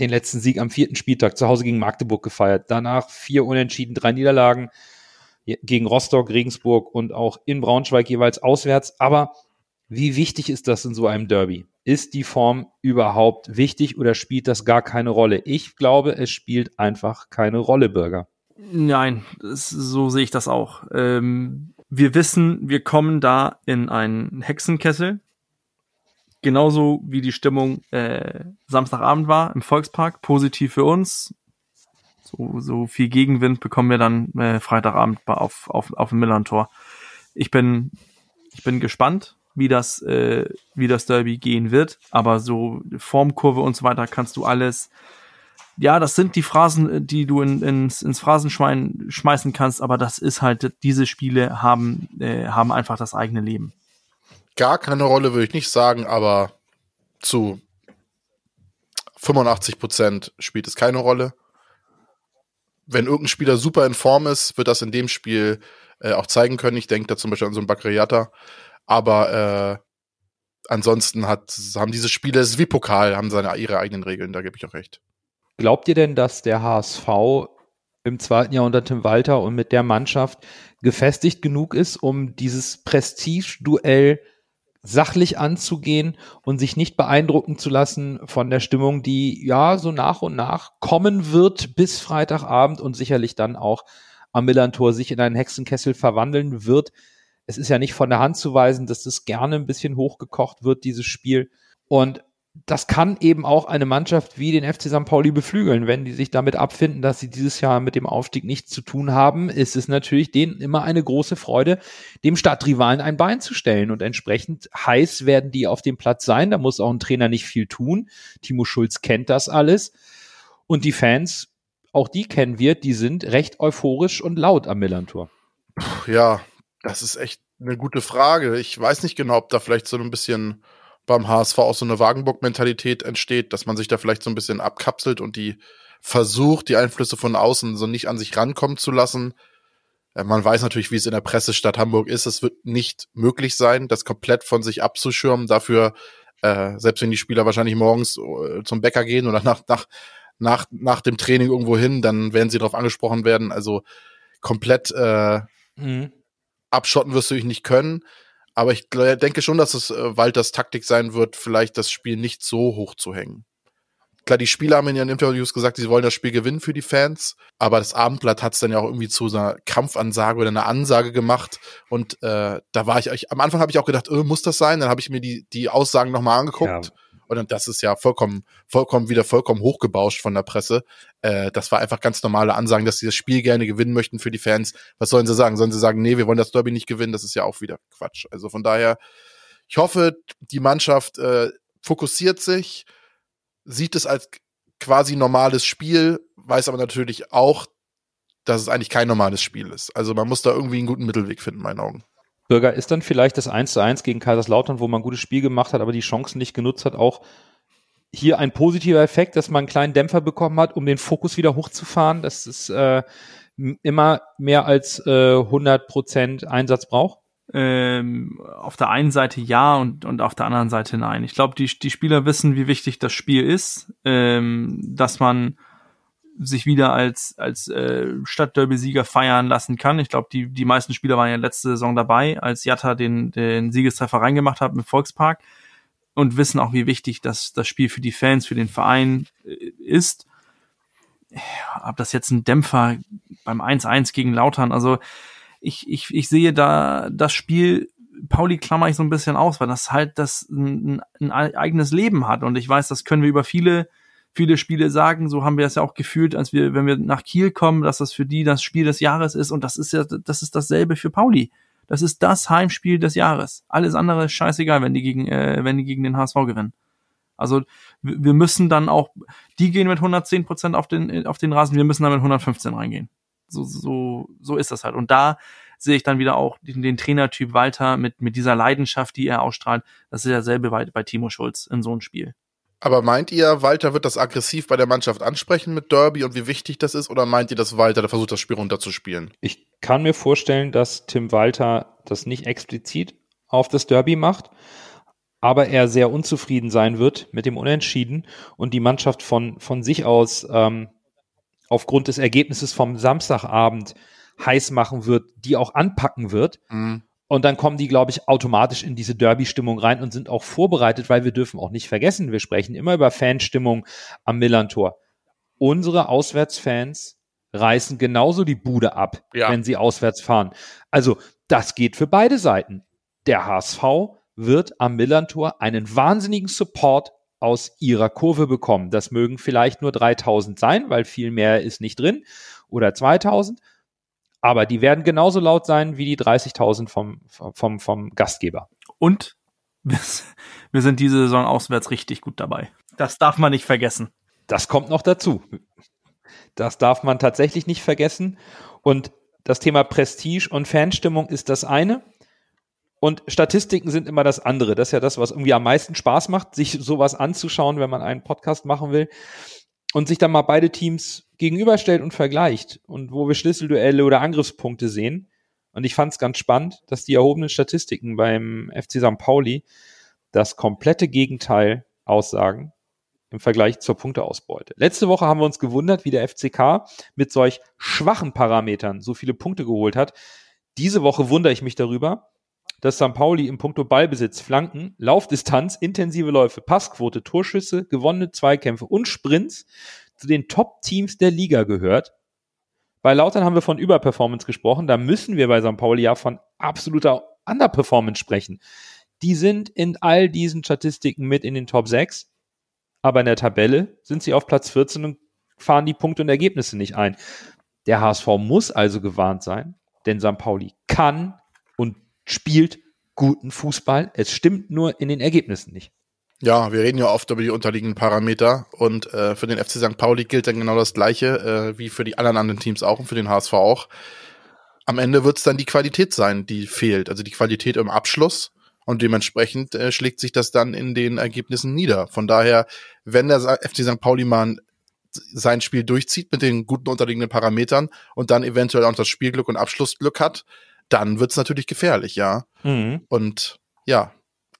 [SPEAKER 1] den letzten Sieg am vierten Spieltag zu Hause gegen Magdeburg gefeiert. Danach vier Unentschieden, drei Niederlagen gegen Rostock, Regensburg und auch in Braunschweig jeweils auswärts. Aber wie wichtig ist das in so einem Derby? Ist die Form überhaupt wichtig oder spielt das gar keine Rolle? Ich glaube, es spielt einfach keine Rolle, Bürger.
[SPEAKER 2] Nein, so sehe ich das auch. Ähm, wir wissen, wir kommen da in einen Hexenkessel. Genauso wie die Stimmung äh, Samstagabend war im Volkspark. Positiv für uns. So, so viel Gegenwind bekommen wir dann äh, Freitagabend auf, auf, auf dem Millantor. Ich bin, ich bin gespannt wie das, äh, wie das Derby gehen wird. Aber so Formkurve und so weiter kannst du alles. Ja, das sind die Phrasen, die du in, ins, ins Phrasenschwein schmeißen kannst, aber das ist halt, diese Spiele haben, äh, haben einfach das eigene Leben.
[SPEAKER 3] Gar keine Rolle würde ich nicht sagen, aber zu 85 Prozent spielt es keine Rolle. Wenn irgendein Spieler super in Form ist, wird das in dem Spiel äh, auch zeigen können. Ich denke da zum Beispiel an so einen Bakriata. Aber äh, ansonsten hat, haben diese Spiele, es ist wie Pokal, haben seine, ihre eigenen Regeln, da gebe ich auch recht.
[SPEAKER 1] Glaubt ihr denn, dass der HSV im zweiten Jahr unter Tim Walter und mit der Mannschaft gefestigt genug ist, um dieses Prestige-Duell sachlich anzugehen und sich nicht beeindrucken zu lassen von der Stimmung, die ja so nach und nach kommen wird bis Freitagabend und sicherlich dann auch am Millantor sich in einen Hexenkessel verwandeln wird es ist ja nicht von der Hand zu weisen, dass das gerne ein bisschen hochgekocht wird, dieses Spiel. Und das kann eben auch eine Mannschaft wie den FC St. Pauli beflügeln. Wenn die sich damit abfinden, dass sie dieses Jahr mit dem Aufstieg nichts zu tun haben, ist es natürlich denen immer eine große Freude, dem Stadtrivalen ein Bein zu stellen. Und entsprechend heiß werden die auf dem Platz sein. Da muss auch ein Trainer nicht viel tun. Timo Schulz kennt das alles. Und die Fans, auch die kennen wir, die sind recht euphorisch und laut am Millantor.
[SPEAKER 3] Ja, das ist echt eine gute Frage. Ich weiß nicht genau, ob da vielleicht so ein bisschen beim HSV auch so eine Wagenburg-Mentalität entsteht, dass man sich da vielleicht so ein bisschen abkapselt und die versucht, die Einflüsse von außen so nicht an sich rankommen zu lassen. Äh, man weiß natürlich, wie es in der Pressestadt Hamburg ist. Es wird nicht möglich sein, das komplett von sich abzuschirmen. Dafür, äh, selbst wenn die Spieler wahrscheinlich morgens äh, zum Bäcker gehen oder nach, nach, nach, nach dem Training irgendwo hin, dann werden sie darauf angesprochen werden. Also komplett äh, mhm. abschotten wirst du dich nicht können. Aber ich denke schon, dass es äh, Walters Taktik sein wird, vielleicht das Spiel nicht so hoch zu hängen. Klar, die Spieler haben in ihren Interviews gesagt, sie wollen das Spiel gewinnen für die Fans, aber das Abendblatt hat es dann ja auch irgendwie zu einer Kampfansage oder einer Ansage gemacht. Und äh, da war ich, ich am Anfang habe ich auch gedacht, äh, muss das sein? Dann habe ich mir die, die Aussagen nochmal angeguckt. Ja. Und das ist ja vollkommen, vollkommen wieder vollkommen hochgebauscht von der Presse. Äh, das war einfach ganz normale Ansagen, dass sie das Spiel gerne gewinnen möchten für die Fans. Was sollen sie sagen? Sollen sie sagen, nee, wir wollen das Derby nicht gewinnen? Das ist ja auch wieder Quatsch. Also von daher, ich hoffe, die Mannschaft äh, fokussiert sich, sieht es als quasi normales Spiel, weiß aber natürlich auch, dass es eigentlich kein normales Spiel ist. Also man muss da irgendwie einen guten Mittelweg finden, in meinen Augen.
[SPEAKER 1] Bürger ist dann vielleicht das 1 zu 1 gegen Kaiserslautern, wo man ein gutes Spiel gemacht hat, aber die Chancen nicht genutzt hat, auch hier ein positiver Effekt, dass man einen kleinen Dämpfer bekommen hat, um den Fokus wieder hochzufahren, dass es äh, immer mehr als äh, 100 Prozent Einsatz braucht?
[SPEAKER 2] Ähm, auf der einen Seite ja und, und auf der anderen Seite nein. Ich glaube, die, die Spieler wissen, wie wichtig das Spiel ist, ähm, dass man sich wieder als, als äh, Stadtderby-Sieger feiern lassen kann. Ich glaube, die, die meisten Spieler waren ja letzte Saison dabei, als Jatta den, den Siegestreffer reingemacht hat im Volkspark und wissen auch, wie wichtig das, das Spiel für die Fans, für den Verein äh, ist. Ob das jetzt ein Dämpfer beim 1-1 gegen Lautern, also ich, ich, ich sehe da das Spiel, Pauli klammer ich so ein bisschen aus, weil das halt das ein, ein eigenes Leben hat und ich weiß, das können wir über viele viele Spiele sagen, so haben wir es ja auch gefühlt, als wir, wenn wir nach Kiel kommen, dass das für die das Spiel des Jahres ist und das ist ja, das ist dasselbe für Pauli. Das ist das Heimspiel des Jahres. Alles andere ist scheißegal, wenn die gegen, äh, wenn die gegen den HSV gewinnen. Also wir müssen dann auch, die gehen mit 110 Prozent auf den, auf den Rasen, wir müssen dann mit 115 reingehen. So, so, so ist das halt. Und da sehe ich dann wieder auch den, den Trainertyp Walter mit, mit dieser Leidenschaft, die er ausstrahlt. Das ist dasselbe bei, bei Timo Schulz in so einem Spiel.
[SPEAKER 3] Aber meint ihr, Walter wird das aggressiv bei der Mannschaft ansprechen mit Derby und wie wichtig das ist? Oder meint ihr, dass Walter da versucht, das Spiel runterzuspielen?
[SPEAKER 1] Ich kann mir vorstellen, dass Tim Walter das nicht explizit auf das Derby macht, aber er sehr unzufrieden sein wird mit dem Unentschieden und die Mannschaft von, von sich aus ähm, aufgrund des Ergebnisses vom Samstagabend heiß machen wird, die auch anpacken wird. Mhm. Und dann kommen die, glaube ich, automatisch in diese Derby-Stimmung rein und sind auch vorbereitet, weil wir dürfen auch nicht vergessen, wir sprechen immer über Fanstimmung am Millantor. Unsere Auswärtsfans reißen genauso die Bude ab, ja. wenn sie auswärts fahren. Also das geht für beide Seiten. Der HSV wird am Millantor einen wahnsinnigen Support aus ihrer Kurve bekommen. Das mögen vielleicht nur 3000 sein, weil viel mehr ist nicht drin oder 2000. Aber die werden genauso laut sein wie die 30.000 vom, vom, vom Gastgeber.
[SPEAKER 2] Und wir sind diese Saison auswärts richtig gut dabei. Das darf man nicht vergessen.
[SPEAKER 1] Das kommt noch dazu. Das darf man tatsächlich nicht vergessen. Und das Thema Prestige und Fanstimmung ist das eine. Und Statistiken sind immer das andere. Das ist ja das, was irgendwie am meisten Spaß macht, sich sowas anzuschauen, wenn man einen Podcast machen will und sich dann mal beide Teams gegenüberstellt und vergleicht und wo wir Schlüsselduelle oder Angriffspunkte sehen. Und ich fand es ganz spannend, dass die erhobenen Statistiken beim FC St. Pauli das komplette Gegenteil aussagen im Vergleich zur Punkteausbeute. Letzte Woche haben wir uns gewundert, wie der FCK mit solch schwachen Parametern so viele Punkte geholt hat. Diese Woche wundere ich mich darüber, dass St. Pauli im Punkto Ballbesitz, Flanken, Laufdistanz, intensive Läufe, Passquote, Torschüsse, gewonnene Zweikämpfe und Sprints zu den Top-Teams der Liga gehört. Bei Lautern haben wir von Überperformance gesprochen. Da müssen wir bei St. Pauli ja von absoluter Underperformance sprechen. Die sind in all diesen Statistiken mit in den Top 6. aber in der Tabelle sind sie auf Platz 14 und fahren die Punkte und Ergebnisse nicht ein. Der HSV muss also gewarnt sein, denn St. Pauli kann spielt guten Fußball. Es stimmt nur in den Ergebnissen nicht.
[SPEAKER 3] Ja, wir reden ja oft über die unterliegenden Parameter und äh, für den FC St. Pauli gilt dann genau das Gleiche äh, wie für die anderen anderen Teams auch und für den HSV auch. Am Ende wird es dann die Qualität sein, die fehlt, also die Qualität im Abschluss und dementsprechend äh, schlägt sich das dann in den Ergebnissen nieder. Von daher, wenn der FC St. Pauli mal sein Spiel durchzieht mit den guten unterliegenden Parametern und dann eventuell auch das Spielglück und Abschlussglück hat, dann wird's natürlich gefährlich, ja.
[SPEAKER 1] Mhm.
[SPEAKER 3] Und ja,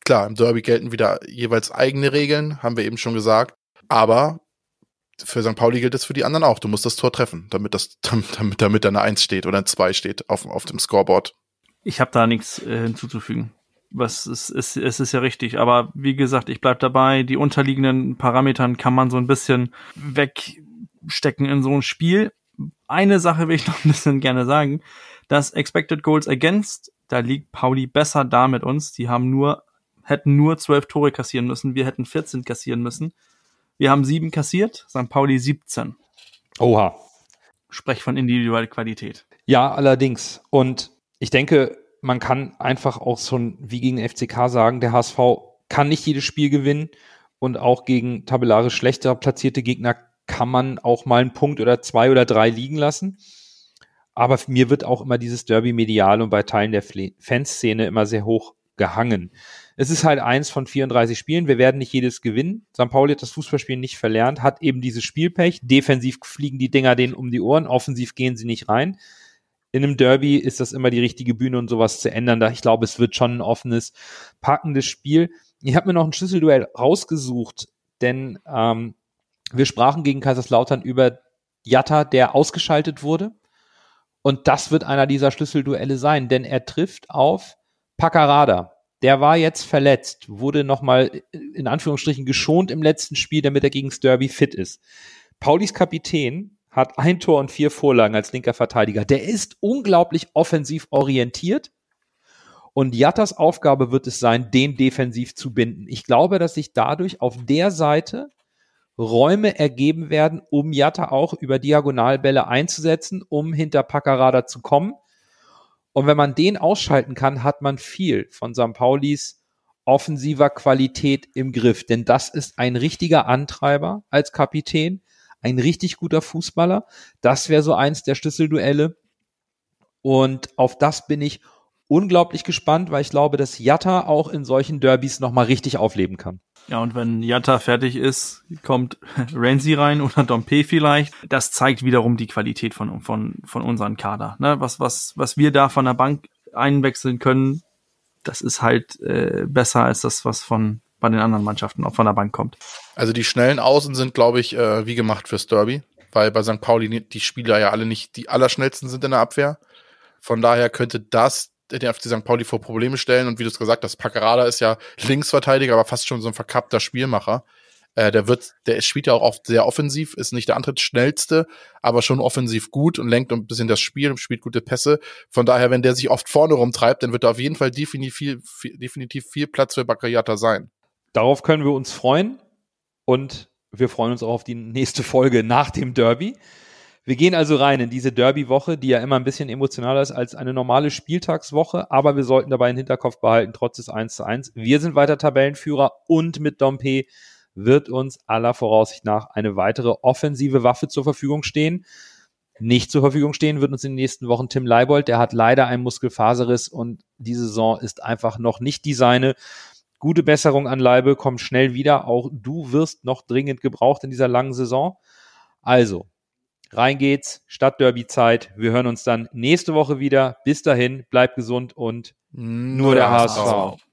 [SPEAKER 3] klar, im Derby gelten wieder jeweils eigene Regeln, haben wir eben schon gesagt. Aber für St. Pauli gilt es für die anderen auch. Du musst das Tor treffen, damit das, damit, damit da eine Eins steht oder ein Zwei steht auf, auf dem Scoreboard.
[SPEAKER 2] Ich habe da nichts äh, hinzuzufügen. Was ist, ist, es ist ja richtig, aber wie gesagt, ich bleib dabei. Die unterliegenden Parametern kann man so ein bisschen wegstecken in so ein Spiel. Eine Sache will ich noch ein bisschen gerne sagen. Das Expected Goals Against, da liegt Pauli besser da mit uns. Die haben nur, hätten nur zwölf Tore kassieren müssen. Wir hätten 14 kassieren müssen. Wir haben sieben kassiert, St. Pauli 17.
[SPEAKER 1] Oha.
[SPEAKER 2] Sprech von individueller Qualität.
[SPEAKER 1] Ja, allerdings. Und ich denke, man kann einfach auch schon wie gegen den FCK sagen, der HSV kann nicht jedes Spiel gewinnen und auch gegen tabellarisch schlechter platzierte Gegner kann man auch mal einen Punkt oder zwei oder drei liegen lassen. Aber mir wird auch immer dieses Derby medial und bei Teilen der Fanszene immer sehr hoch gehangen. Es ist halt eins von 34 Spielen. Wir werden nicht jedes gewinnen. St. Pauli hat das Fußballspielen nicht verlernt, hat eben dieses Spielpech. Defensiv fliegen die Dinger denen um die Ohren, offensiv gehen sie nicht rein. In einem Derby ist das immer die richtige Bühne und sowas zu ändern. Ich glaube, es wird schon ein offenes, packendes Spiel. Ich habe mir noch ein Schlüsselduell rausgesucht, denn ähm, wir sprachen gegen Kaiserslautern über Jatta, der ausgeschaltet wurde. Und das wird einer dieser Schlüsselduelle sein, denn er trifft auf Paccarada. Der war jetzt verletzt, wurde nochmal in Anführungsstrichen geschont im letzten Spiel, damit er gegen Derby fit ist. Paulis Kapitän hat ein Tor und vier Vorlagen als linker Verteidiger. Der ist unglaublich offensiv orientiert. Und Jattas Aufgabe wird es sein, den defensiv zu binden. Ich glaube, dass sich dadurch auf der Seite Räume ergeben werden, um Jatta auch über Diagonalbälle einzusetzen, um hinter Paccarada zu kommen. Und wenn man den ausschalten kann, hat man viel von St. Paulis offensiver Qualität im Griff. Denn das ist ein richtiger Antreiber als Kapitän, ein richtig guter Fußballer. Das wäre so eins der Schlüsselduelle. Und auf das bin ich unglaublich gespannt, weil ich glaube, dass Jatta auch in solchen Derbys nochmal richtig aufleben kann.
[SPEAKER 2] Ja, und wenn Jatta fertig ist, kommt Renzi rein oder Dompe vielleicht. Das zeigt wiederum die Qualität von, von, von unseren Kader. Ne? Was, was, was wir da von der Bank einwechseln können, das ist halt äh, besser als das, was von bei den anderen Mannschaften auch von der Bank kommt.
[SPEAKER 3] Also die schnellen Außen sind, glaube ich, äh, wie gemacht fürs Derby, weil bei St. Pauli die Spieler ja alle nicht die allerschnellsten sind in der Abwehr. Von daher könnte das den FC St. Pauli vor Probleme stellen. Und wie du es gesagt hast, Paccarada ist ja Linksverteidiger, aber fast schon so ein verkappter Spielmacher. Äh, der wird, der spielt ja auch oft sehr offensiv, ist nicht der Antrittsschnellste, aber schon offensiv gut und lenkt ein bisschen das Spiel und spielt gute Pässe. Von daher, wenn der sich oft vorne rumtreibt, dann wird da auf jeden Fall definitiv viel, viel, definitiv viel Platz für Bakayata sein.
[SPEAKER 1] Darauf können wir uns freuen und wir freuen uns auch auf die nächste Folge nach dem Derby. Wir gehen also rein in diese Derby-Woche, die ja immer ein bisschen emotionaler ist als eine normale Spieltagswoche, aber wir sollten dabei im Hinterkopf behalten, trotz des 1 zu 1. Wir sind weiter Tabellenführer und mit Dompe wird uns aller Voraussicht nach eine weitere offensive Waffe zur Verfügung stehen. Nicht zur Verfügung stehen wird uns in den nächsten Wochen Tim Leibold. Der hat leider einen Muskelfaserriss und die Saison ist einfach noch nicht die seine. Gute Besserung an Leibe, komm schnell wieder. Auch du wirst noch dringend gebraucht in dieser langen Saison. Also, Rein geht's, Stadtderby-Zeit. Wir hören uns dann nächste Woche wieder. Bis dahin, bleibt gesund und nur, nur der HSV. HSV.